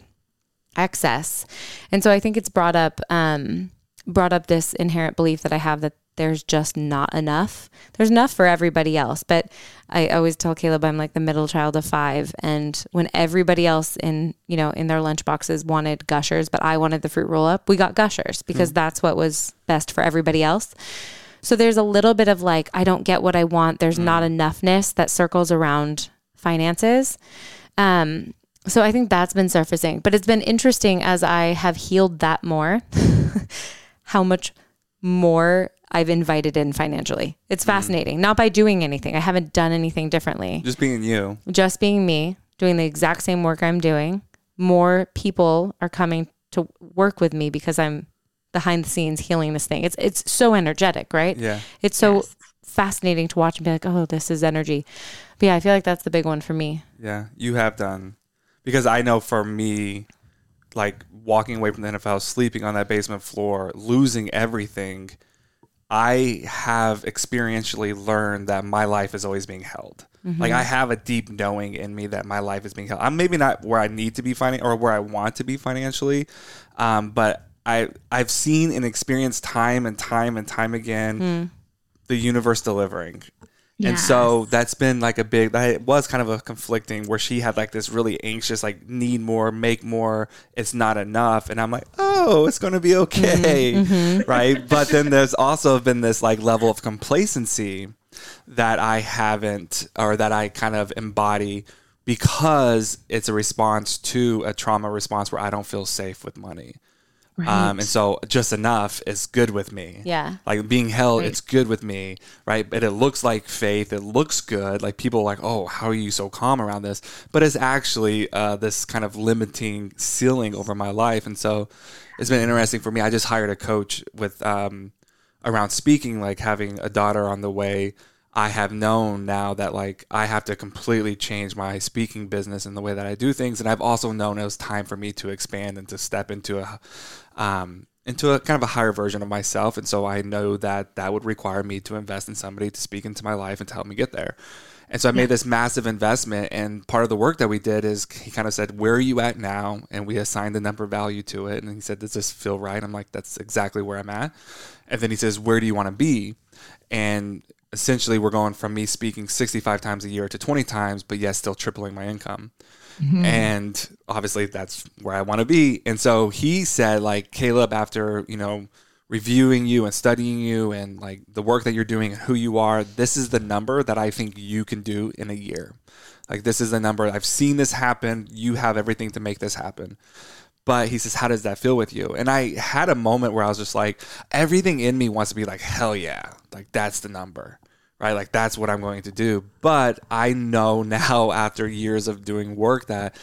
[SPEAKER 1] excess, and so I think it's brought up, um, brought up this inherent belief that I have that there's just not enough. There's enough for everybody else, but I always tell Caleb I'm like the middle child of five, and when everybody else in you know in their lunch boxes wanted gushers, but I wanted the fruit roll up, we got gushers because that's what was best for everybody else. So there's a little bit of like I don't get what I want. There's not enoughness that circles around finances. Um, so I think that's been surfacing, but it's been interesting as I have healed that more, how much more I've invited in financially. It's mm. fascinating. Not by doing anything. I haven't done anything differently.
[SPEAKER 2] Just being you.
[SPEAKER 1] Just being me, doing the exact same work I'm doing. More people are coming to work with me because I'm behind the scenes healing this thing. It's it's so energetic, right?
[SPEAKER 2] Yeah.
[SPEAKER 1] It's so
[SPEAKER 3] Yes.
[SPEAKER 1] fascinating to watch and be like, "Oh, this is energy." But yeah, I feel like that's the big one for me.
[SPEAKER 2] Yeah. You have done. Because I know for me, like walking away from the NFL, sleeping on that basement floor, losing everything, I have experientially learned that my life is always being held. Like I have a deep knowing in me that my life is being held. I'm maybe not where I need to be finan- or where I want to be financially, um, but I I've seen and experienced time and time and time again the universe delivering. And so that's been like a big that it was kind of a conflicting where she had like this really anxious like need more, make more, it's not enough and I'm like, "Oh, it's going to be mm-hmm. okay." Mm-hmm. Right? But then there's also been this like level of complacency that I haven't or that I kind of embody because it's a response to a trauma response where I don't feel safe with money.
[SPEAKER 3] Right.
[SPEAKER 2] Um, and so just enough is good with me.
[SPEAKER 1] Yeah.
[SPEAKER 2] Like being held,
[SPEAKER 3] Right.
[SPEAKER 2] it's good with me, right? But it looks like faith. It looks good. Like people are like, oh, how are you so calm around this? But it's actually uh, this kind of limiting ceiling over my life. And so it's been interesting for me. I just hired a coach with um, around speaking, like having a daughter on the way. I have known now that like I have to completely change my speaking business and the way that I do things, and I've also known it was time for me to expand and to step into a um, into a kind of a higher version of myself. And so I know that that would require me to invest in somebody to speak into my life and to help me get there. And so I made this massive investment. And part of the work that we did is he kind of said, Where are you at now? And we assigned a number value to it. And he said, Does this feel right? I'm like, That's exactly where I'm at. And then he says, Where do you want to be? And essentially, we're going from me speaking 65 times a year to 20 times, but yes, still tripling my income mm-hmm. and obviously that's where I want to be. And so he said, like Caleb, after you know reviewing you and studying you and like the work that you're doing and who you are, this is the number that I think you can do in a year. Like this is the number I've seen this happen. You have everything to make this happen. But he says, How does that feel with you? And I had a moment where I was just like, everything in me wants to be like, Hell yeah. Like, that's the number, right? Like, that's what I'm going to do. But I know now, after years of doing work, that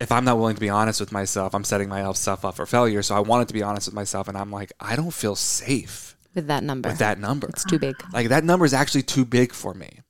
[SPEAKER 2] if I'm not willing to be honest with myself, I'm setting myself up for failure. So I wanted to be honest with myself. And I'm like, I don't feel safe
[SPEAKER 1] With that number.
[SPEAKER 2] with that number.
[SPEAKER 1] It's too big.
[SPEAKER 2] Like that number is actually too big for me.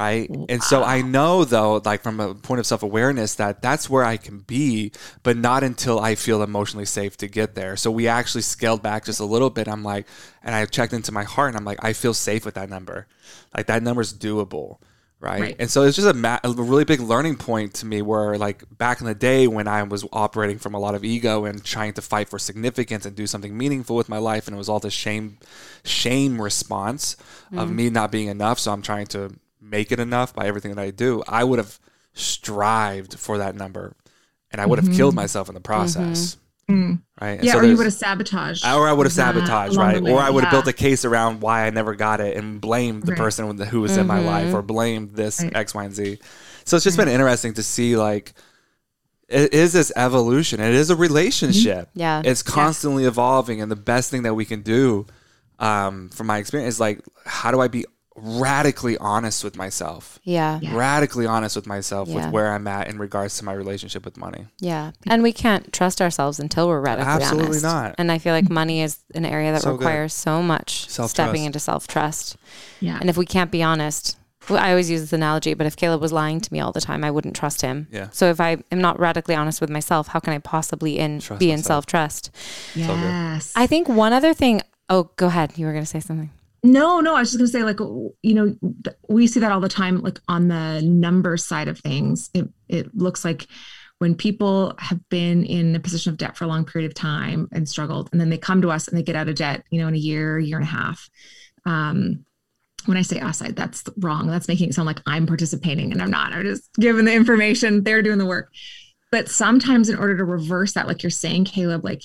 [SPEAKER 2] Right. And so I know though, like from a point of self awareness, that that's where I can be, but not until I feel emotionally safe to get there. So we actually scaled back just a little bit. I'm like, and I checked into my heart and I'm like, I feel safe with that number. Like that number's doable. Right?
[SPEAKER 3] Right.
[SPEAKER 2] And so it's just a, ma- a really big learning point to me where, like, back in the day when I was operating from a lot of ego and trying to fight for significance and do something meaningful with my life, and it was all this shame, shame response of mm. me not being enough. So I'm trying to make it enough by everything that I do. I would have strived for that number and I would have killed myself in the process.
[SPEAKER 3] Mm.
[SPEAKER 2] Right. And
[SPEAKER 3] Yeah,
[SPEAKER 2] so
[SPEAKER 3] or you would have sabotaged.
[SPEAKER 2] or I would have sabotaged, right?
[SPEAKER 3] way.
[SPEAKER 2] Or I would have
[SPEAKER 3] Yeah.
[SPEAKER 2] built a case around why I never got it and blamed the
[SPEAKER 3] Right.
[SPEAKER 2] person with the- who was in my life or blamed this
[SPEAKER 3] Right.
[SPEAKER 2] X, Y, and Z. So it's just been interesting to see like it is this evolution. It is a relationship.
[SPEAKER 1] Mm-hmm. Yeah.
[SPEAKER 2] It's constantly evolving. And the best thing that we can do, um, from my experience, is like, how do I be radically honest with myself?
[SPEAKER 1] Yeah.
[SPEAKER 3] Yeah.
[SPEAKER 2] Radically honest with myself
[SPEAKER 1] Yeah.
[SPEAKER 2] with where I'm at in regards to my relationship with money.
[SPEAKER 1] Yeah. And we can't trust ourselves until we're radically
[SPEAKER 2] Absolutely
[SPEAKER 1] honest.
[SPEAKER 2] not.
[SPEAKER 1] And I feel like money is an area that
[SPEAKER 2] So good.
[SPEAKER 1] requires so much
[SPEAKER 2] Self-trust.
[SPEAKER 1] stepping into self trust.
[SPEAKER 3] Yeah.
[SPEAKER 1] And if we can't be honest, well, I always use this analogy, but if Caleb was lying to me all the time, I wouldn't trust him.
[SPEAKER 2] Yeah.
[SPEAKER 1] So if I am not radically honest with myself, how can I possibly in
[SPEAKER 2] Trust
[SPEAKER 1] be in self trust?
[SPEAKER 3] yes.
[SPEAKER 1] I think one other thing. Oh, go ahead. You were going to say something.
[SPEAKER 3] No, no, I was just gonna say, like, you know, we see that all the time, like on the number side of things. It it looks like when people have been in a position of debt for a long period of time and struggled, and then they come to us and they get out of debt, you know, in a year, year and a half. Um, when I say us, I, that's wrong. That's making it sound like I'm participating, and I'm not. I'm just giving the information. They're doing the work. But sometimes, in order to reverse that, like you're saying, Caleb, like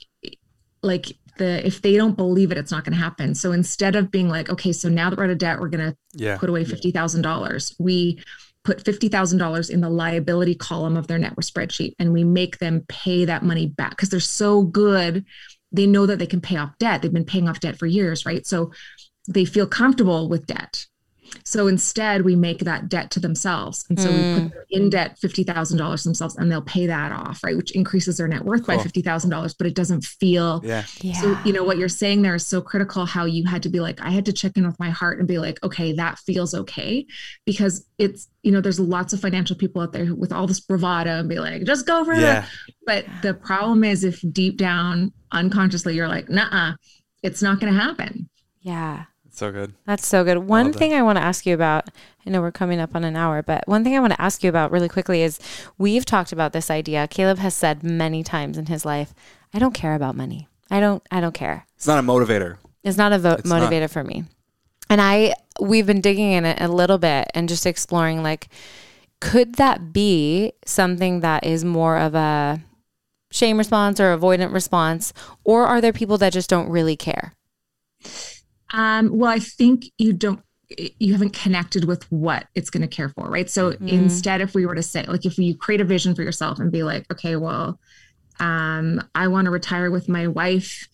[SPEAKER 3] like the if they don't believe it, it's not going to happen. So instead of being like, okay, so now that we're out of debt, we're going to
[SPEAKER 2] Yeah.
[SPEAKER 3] put away fifty thousand dollars. We put fifty thousand dollars in the liability column of their network spreadsheet, and we make them pay that money back because they're so good. They know that they can pay off debt. They've been paying off debt for years, right? So they feel comfortable with debt. So instead, we make that debt to themselves, and so we put mm. them in debt fifty thousand dollars themselves, and they'll pay that off, right? Which increases their net worth by fifty thousand dollars, but it doesn't feel
[SPEAKER 2] Yeah.
[SPEAKER 1] Yeah.
[SPEAKER 3] so, you know, what you're saying there is so critical how you had to be like, I had to check in with my heart and be like, okay, that feels okay. Because it's, you know, there's lots of financial people out there with all this bravado and be like, just go for
[SPEAKER 2] Yeah.
[SPEAKER 3] it. But the problem is if deep down, unconsciously, you're like, nah, it's not going to happen.
[SPEAKER 1] yeah.
[SPEAKER 2] So good.
[SPEAKER 1] That's so good. One
[SPEAKER 2] love that.
[SPEAKER 1] thing I want to ask you about, I know we're coming up on an hour, but one thing I want to ask you about really quickly is we've talked about this idea. Caleb has said many times in his life, I don't care about money. I don't I don't care.
[SPEAKER 2] It's not a motivator.
[SPEAKER 1] It's not a vo-
[SPEAKER 2] It's not.
[SPEAKER 1] motivator for me. And I we've been digging in it a little bit and just exploring like could that be something that is more of a shame response or avoidant response or are there people that just don't really care?
[SPEAKER 3] Um, well, I think you don't you haven't connected with what it's going to care for, right? So instead, if we were to say, like, if you create a vision for yourself and be like, okay, well, um, I want to retire with my wife,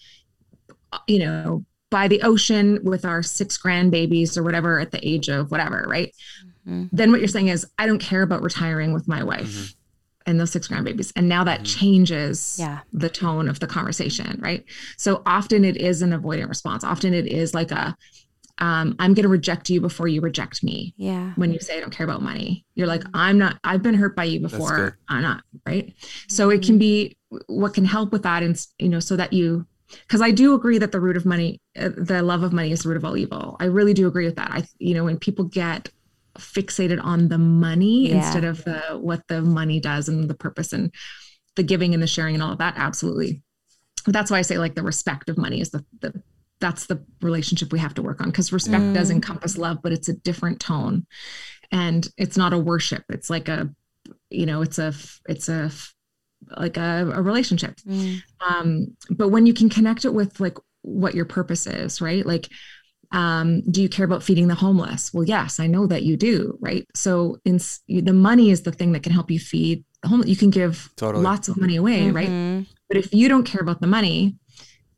[SPEAKER 3] you know, by the ocean with our six grandbabies or whatever at the age of whatever, right? Mm-hmm. Then what you're saying is, I don't care about retiring with my wife. Mm-hmm and those six grandbabies. And now that mm-hmm. changes
[SPEAKER 1] yeah.
[SPEAKER 3] the tone of the conversation, right? So often it is an avoidant response. Often it is like a, um, I'm going to reject you before you reject me.
[SPEAKER 1] Yeah.
[SPEAKER 3] When you say I don't care about money, you're like, I'm not, I've been hurt by you before. I'm not. Right. So it can be what can help with that. And, you know, so that you, because I do agree that the root of money, uh, the love of money is the root of all evil. I really do agree with that. I, you know, when people get fixated on the money yeah. instead of the what the money does and the purpose and the giving and the sharing and all of that absolutely that's why i say like the respect of money is the, the that's the relationship we have to work on because respect mm. does encompass love but it's a different tone and it's not a worship it's like a you know it's a it's a like a, a relationship mm. um but when you can connect it with like what your purpose is right like um, do you care about feeding the homeless? Well, yes, I know that you do, right? So in, the money is the thing that can help you feed the homeless. You can give totally. lots of money away, mm-hmm. right? But if you don't care about the money,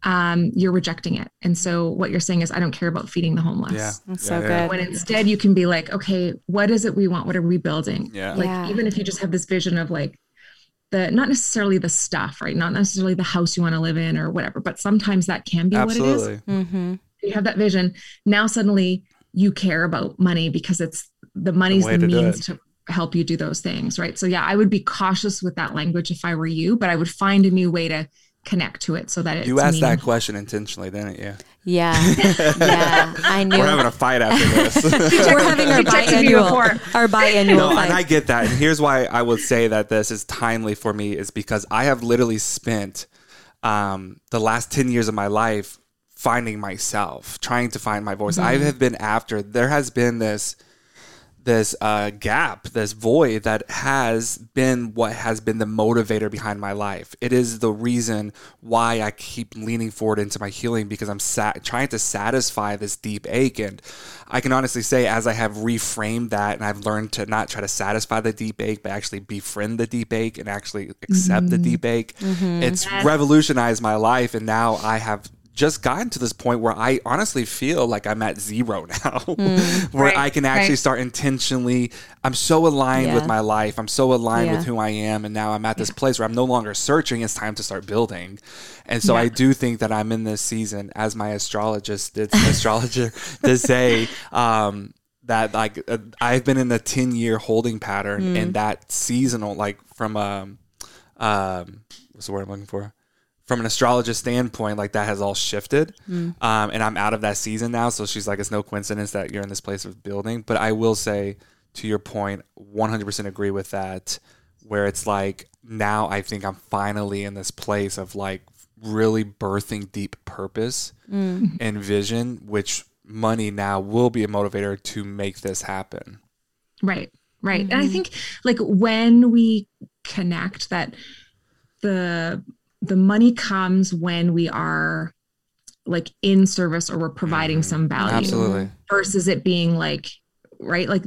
[SPEAKER 3] um, you're rejecting it. And so what you're saying is, I don't care about feeding the homeless.
[SPEAKER 2] Yeah.
[SPEAKER 1] That's yeah, so yeah. good.
[SPEAKER 3] When instead you can be like, okay, what is it we want? What are we building?
[SPEAKER 2] Yeah.
[SPEAKER 3] Like,
[SPEAKER 1] yeah.
[SPEAKER 3] even if you just have this vision of like, the not necessarily the stuff, right? Not necessarily the house you want to live in or whatever, but sometimes that can be
[SPEAKER 2] Absolutely.
[SPEAKER 3] what it is.
[SPEAKER 1] Mm-hmm
[SPEAKER 3] you have that vision now suddenly you care about money because it's the money's the, the means to help you do those things right? So yeah i would be cautious with that language if i were you but i would find a new way to connect to it so that it's
[SPEAKER 2] you asked meaningful. that question intentionally didn't you?
[SPEAKER 1] Yeah. Yeah i knew
[SPEAKER 2] we're having a fight after this.
[SPEAKER 1] We're having our biannual our biannual no,
[SPEAKER 2] fight. and i get that and here's why i would say that this is timely for me is because i have literally spent um, the last 10 years of my life finding myself, trying to find my voice. Mm-hmm. I have been after. There has been this this uh, gap, this void that has been what has been the motivator behind my life. It is the reason why I keep leaning forward into my healing because I'm sat- trying to satisfy this deep ache. And I can honestly say, as I have reframed that and I've learned to not try to satisfy the deep ache, but actually befriend the deep ache and actually accept mm-hmm. the deep ache, mm-hmm. it's revolutionized my life. And now I have just gotten to this point where I honestly feel like I'm at zero now, mm, where right, I can actually right. start intentionally. I'm so aligned yeah. with my life. I'm so aligned yeah. with who I am. And now I'm at this yeah. place where I'm no longer searching. It's time to start building. And so I do think that I'm in this season, as my astrologist did, astrologer did say, um, that like uh, I've been in a 10 year holding pattern mm. and that seasonal, like from, um, um, what's the word I'm looking for? From an astrologist standpoint, like that has all shifted. Mm. Um, and I'm out of that season now. So she's like, it's no coincidence that you're in this place of building. But I will say, to your point, 100% agree with that, where it's like, now I think I'm finally in this place of like really birthing deep purpose mm. and vision, which money now will be a motivator to make this happen.
[SPEAKER 3] Right. Right. Mm-hmm. And I mm-hmm. think like when we connect that the the money comes when we are like in service or we're providing mm-hmm. some value
[SPEAKER 2] Absolutely.
[SPEAKER 3] versus it being like right like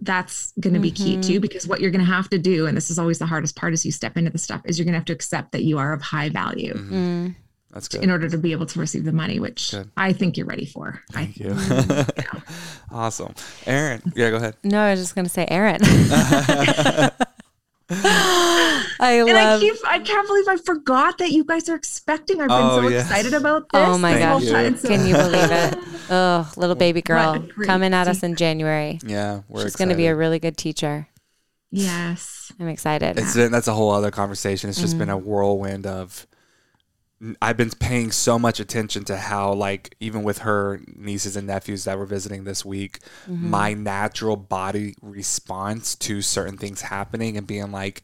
[SPEAKER 3] that's going to be mm-hmm. key too mm-hmm. because what you're going to have to do and this is always the hardest part as you step into the stuff is you're going to have to accept that you are of high value
[SPEAKER 2] mm-hmm. mm. that's good
[SPEAKER 3] in order to be able to receive the money which good. i think you're ready for
[SPEAKER 2] thank I, you yeah. awesome Erin yeah go ahead
[SPEAKER 1] no i was just going to say Erin I
[SPEAKER 3] and
[SPEAKER 1] love.
[SPEAKER 3] I keep. I can't believe I forgot that you guys are expecting. I've been oh, so yes. excited about this.
[SPEAKER 1] Oh my gosh! You. So. Can you believe it? Oh, little baby girl coming at us in January.
[SPEAKER 2] Yeah,
[SPEAKER 1] we're She's going to be a really good teacher.
[SPEAKER 3] Yes,
[SPEAKER 1] I'm excited.
[SPEAKER 2] It's been, that's a whole other conversation. It's just mm. been a whirlwind of. I've been paying so much attention to how, like, even with her nieces and nephews that were visiting this week, mm-hmm. my natural body response to certain things happening and being like,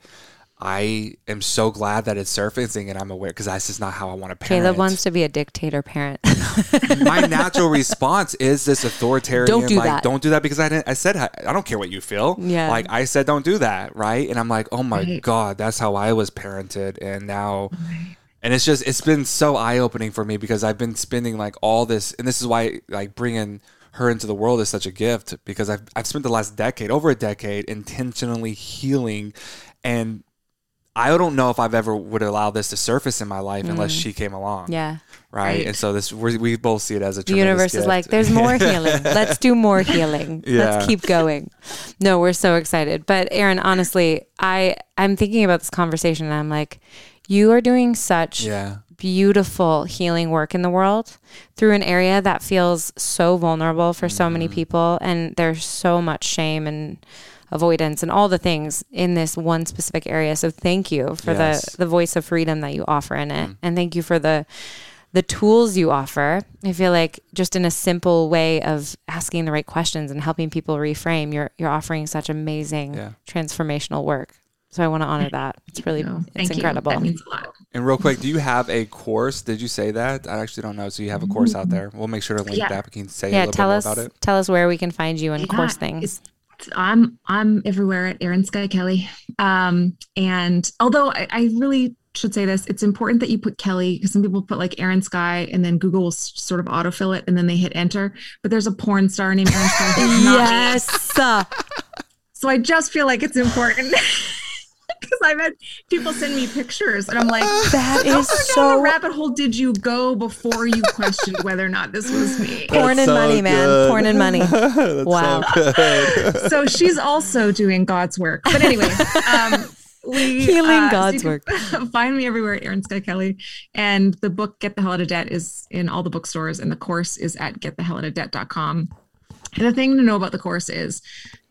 [SPEAKER 2] I am so glad that it's surfacing and I'm aware because that's just not how I want to parent.
[SPEAKER 1] Caleb wants to be a dictator parent.
[SPEAKER 2] My natural response is this authoritarian.
[SPEAKER 1] Don't do
[SPEAKER 2] like,
[SPEAKER 1] that.
[SPEAKER 2] Don't do that because I didn't. I said I don't care what you feel.
[SPEAKER 1] Yeah.
[SPEAKER 2] Like I said, don't do that, right? And I'm like, oh my right. god, that's how I was parented, and now. Right. And it's just it's been so eye opening for me because I've been spending like all this, and this is why like bringing her into the world is such a gift because I've I've spent the last decade, over a decade, intentionally healing and I don't know if I've ever would allow this to surface in my life unless she came along.
[SPEAKER 1] Mm. Yeah.
[SPEAKER 2] Right?
[SPEAKER 3] Right.
[SPEAKER 2] And so this we we both see it as a
[SPEAKER 1] The universe is like, there's more healing. Let's do more healing.
[SPEAKER 2] Yeah.
[SPEAKER 1] Let's keep going. No, we're so excited. But Erin, honestly, I I'm thinking about this conversation and I'm like, you are doing such
[SPEAKER 2] Yeah.
[SPEAKER 1] beautiful healing work in the world through an area that feels so vulnerable for so
[SPEAKER 2] Mm-hmm.
[SPEAKER 1] many people and there's so much shame and avoidance and all the things in this one specific area so thank you for
[SPEAKER 2] Yes.
[SPEAKER 1] the the voice of freedom that you offer in it and thank you for the the tools you offer i feel like just in a simple way of asking the right questions and helping people reframe you're you're offering such amazing
[SPEAKER 2] Yeah.
[SPEAKER 1] transformational work so i want to honor that it's really
[SPEAKER 3] So,
[SPEAKER 1] it's
[SPEAKER 3] thank
[SPEAKER 1] incredible
[SPEAKER 3] You. That means a lot.
[SPEAKER 2] And real quick, do you have a course? Did you say that? I actually don't know. So you have a course out there. We'll make sure to link
[SPEAKER 3] Yeah.
[SPEAKER 2] that. We can say a
[SPEAKER 1] yeah
[SPEAKER 2] little
[SPEAKER 1] tell
[SPEAKER 2] bit more
[SPEAKER 1] us
[SPEAKER 2] about it.
[SPEAKER 1] tell us where we can find you and
[SPEAKER 3] Yeah,
[SPEAKER 1] course things
[SPEAKER 3] I'm I'm everywhere at Erin Skye Kelly. Um, and although I, I really should say this, it's important that you put Kelly because some people put like Erin Sky and then Google will s- sort of autofill it and then they hit enter. But there's a porn star named Erin Sky. who's not me.
[SPEAKER 1] yes
[SPEAKER 3] So I just feel like it's important. Because I've had people send me pictures and I'm like,
[SPEAKER 1] that
[SPEAKER 3] how
[SPEAKER 1] is
[SPEAKER 3] far
[SPEAKER 1] so
[SPEAKER 3] the rabbit hole did you go before you questioned whether or not this was me?
[SPEAKER 1] porn and
[SPEAKER 2] so
[SPEAKER 1] money man porn and money
[SPEAKER 2] That's
[SPEAKER 1] Wow.
[SPEAKER 2] so
[SPEAKER 3] so she's also doing God's work. But anyway, um, we
[SPEAKER 1] Healing
[SPEAKER 3] uh,
[SPEAKER 1] God's
[SPEAKER 3] you
[SPEAKER 1] work.
[SPEAKER 3] Find me everywhere, at Erin Skye Kelly, and the book "Get the Hell Out of Debt" is in all the bookstores, and the course is at getthehelloutofdebt.com. And the thing to know about the course is,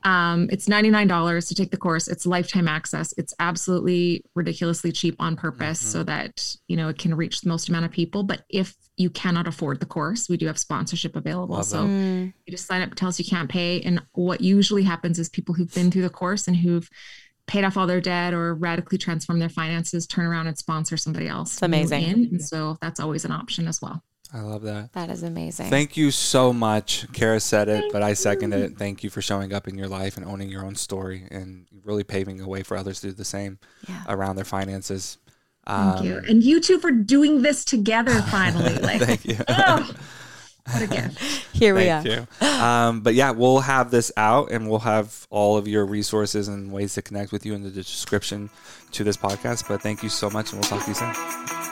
[SPEAKER 3] um, it's ninety nine dollars to take the course. It's lifetime access. It's absolutely ridiculously cheap on purpose, so that you know it can reach the most amount of people. But if you cannot afford the course, we do have sponsorship available.
[SPEAKER 2] Love
[SPEAKER 3] so
[SPEAKER 2] that.
[SPEAKER 1] Mm,
[SPEAKER 3] you just sign up, tell us you can't pay. And what usually happens is people who've been through the course and who've paid off all their debt or radically transformed their finances turn around and sponsor somebody else.
[SPEAKER 1] It's amazing.
[SPEAKER 3] in. And so that's always an option as well.
[SPEAKER 2] I love that.
[SPEAKER 1] that is amazing
[SPEAKER 2] Thank you so much. Kara said it, but I second it. Thank you for showing up in your life and owning your own story and really paving a way for others to do the same
[SPEAKER 1] Yeah.
[SPEAKER 2] around their finances.
[SPEAKER 3] Thank
[SPEAKER 2] Um,
[SPEAKER 3] you. And you two for doing this together finally. Like,
[SPEAKER 2] Thank you.
[SPEAKER 3] oh, what a gift.
[SPEAKER 1] here we
[SPEAKER 2] Thank
[SPEAKER 1] are
[SPEAKER 2] you. Um, but yeah, we'll have this out and we'll have all of your resources and ways to connect with you in the description to this podcast. But thank you so much and we'll talk to you soon.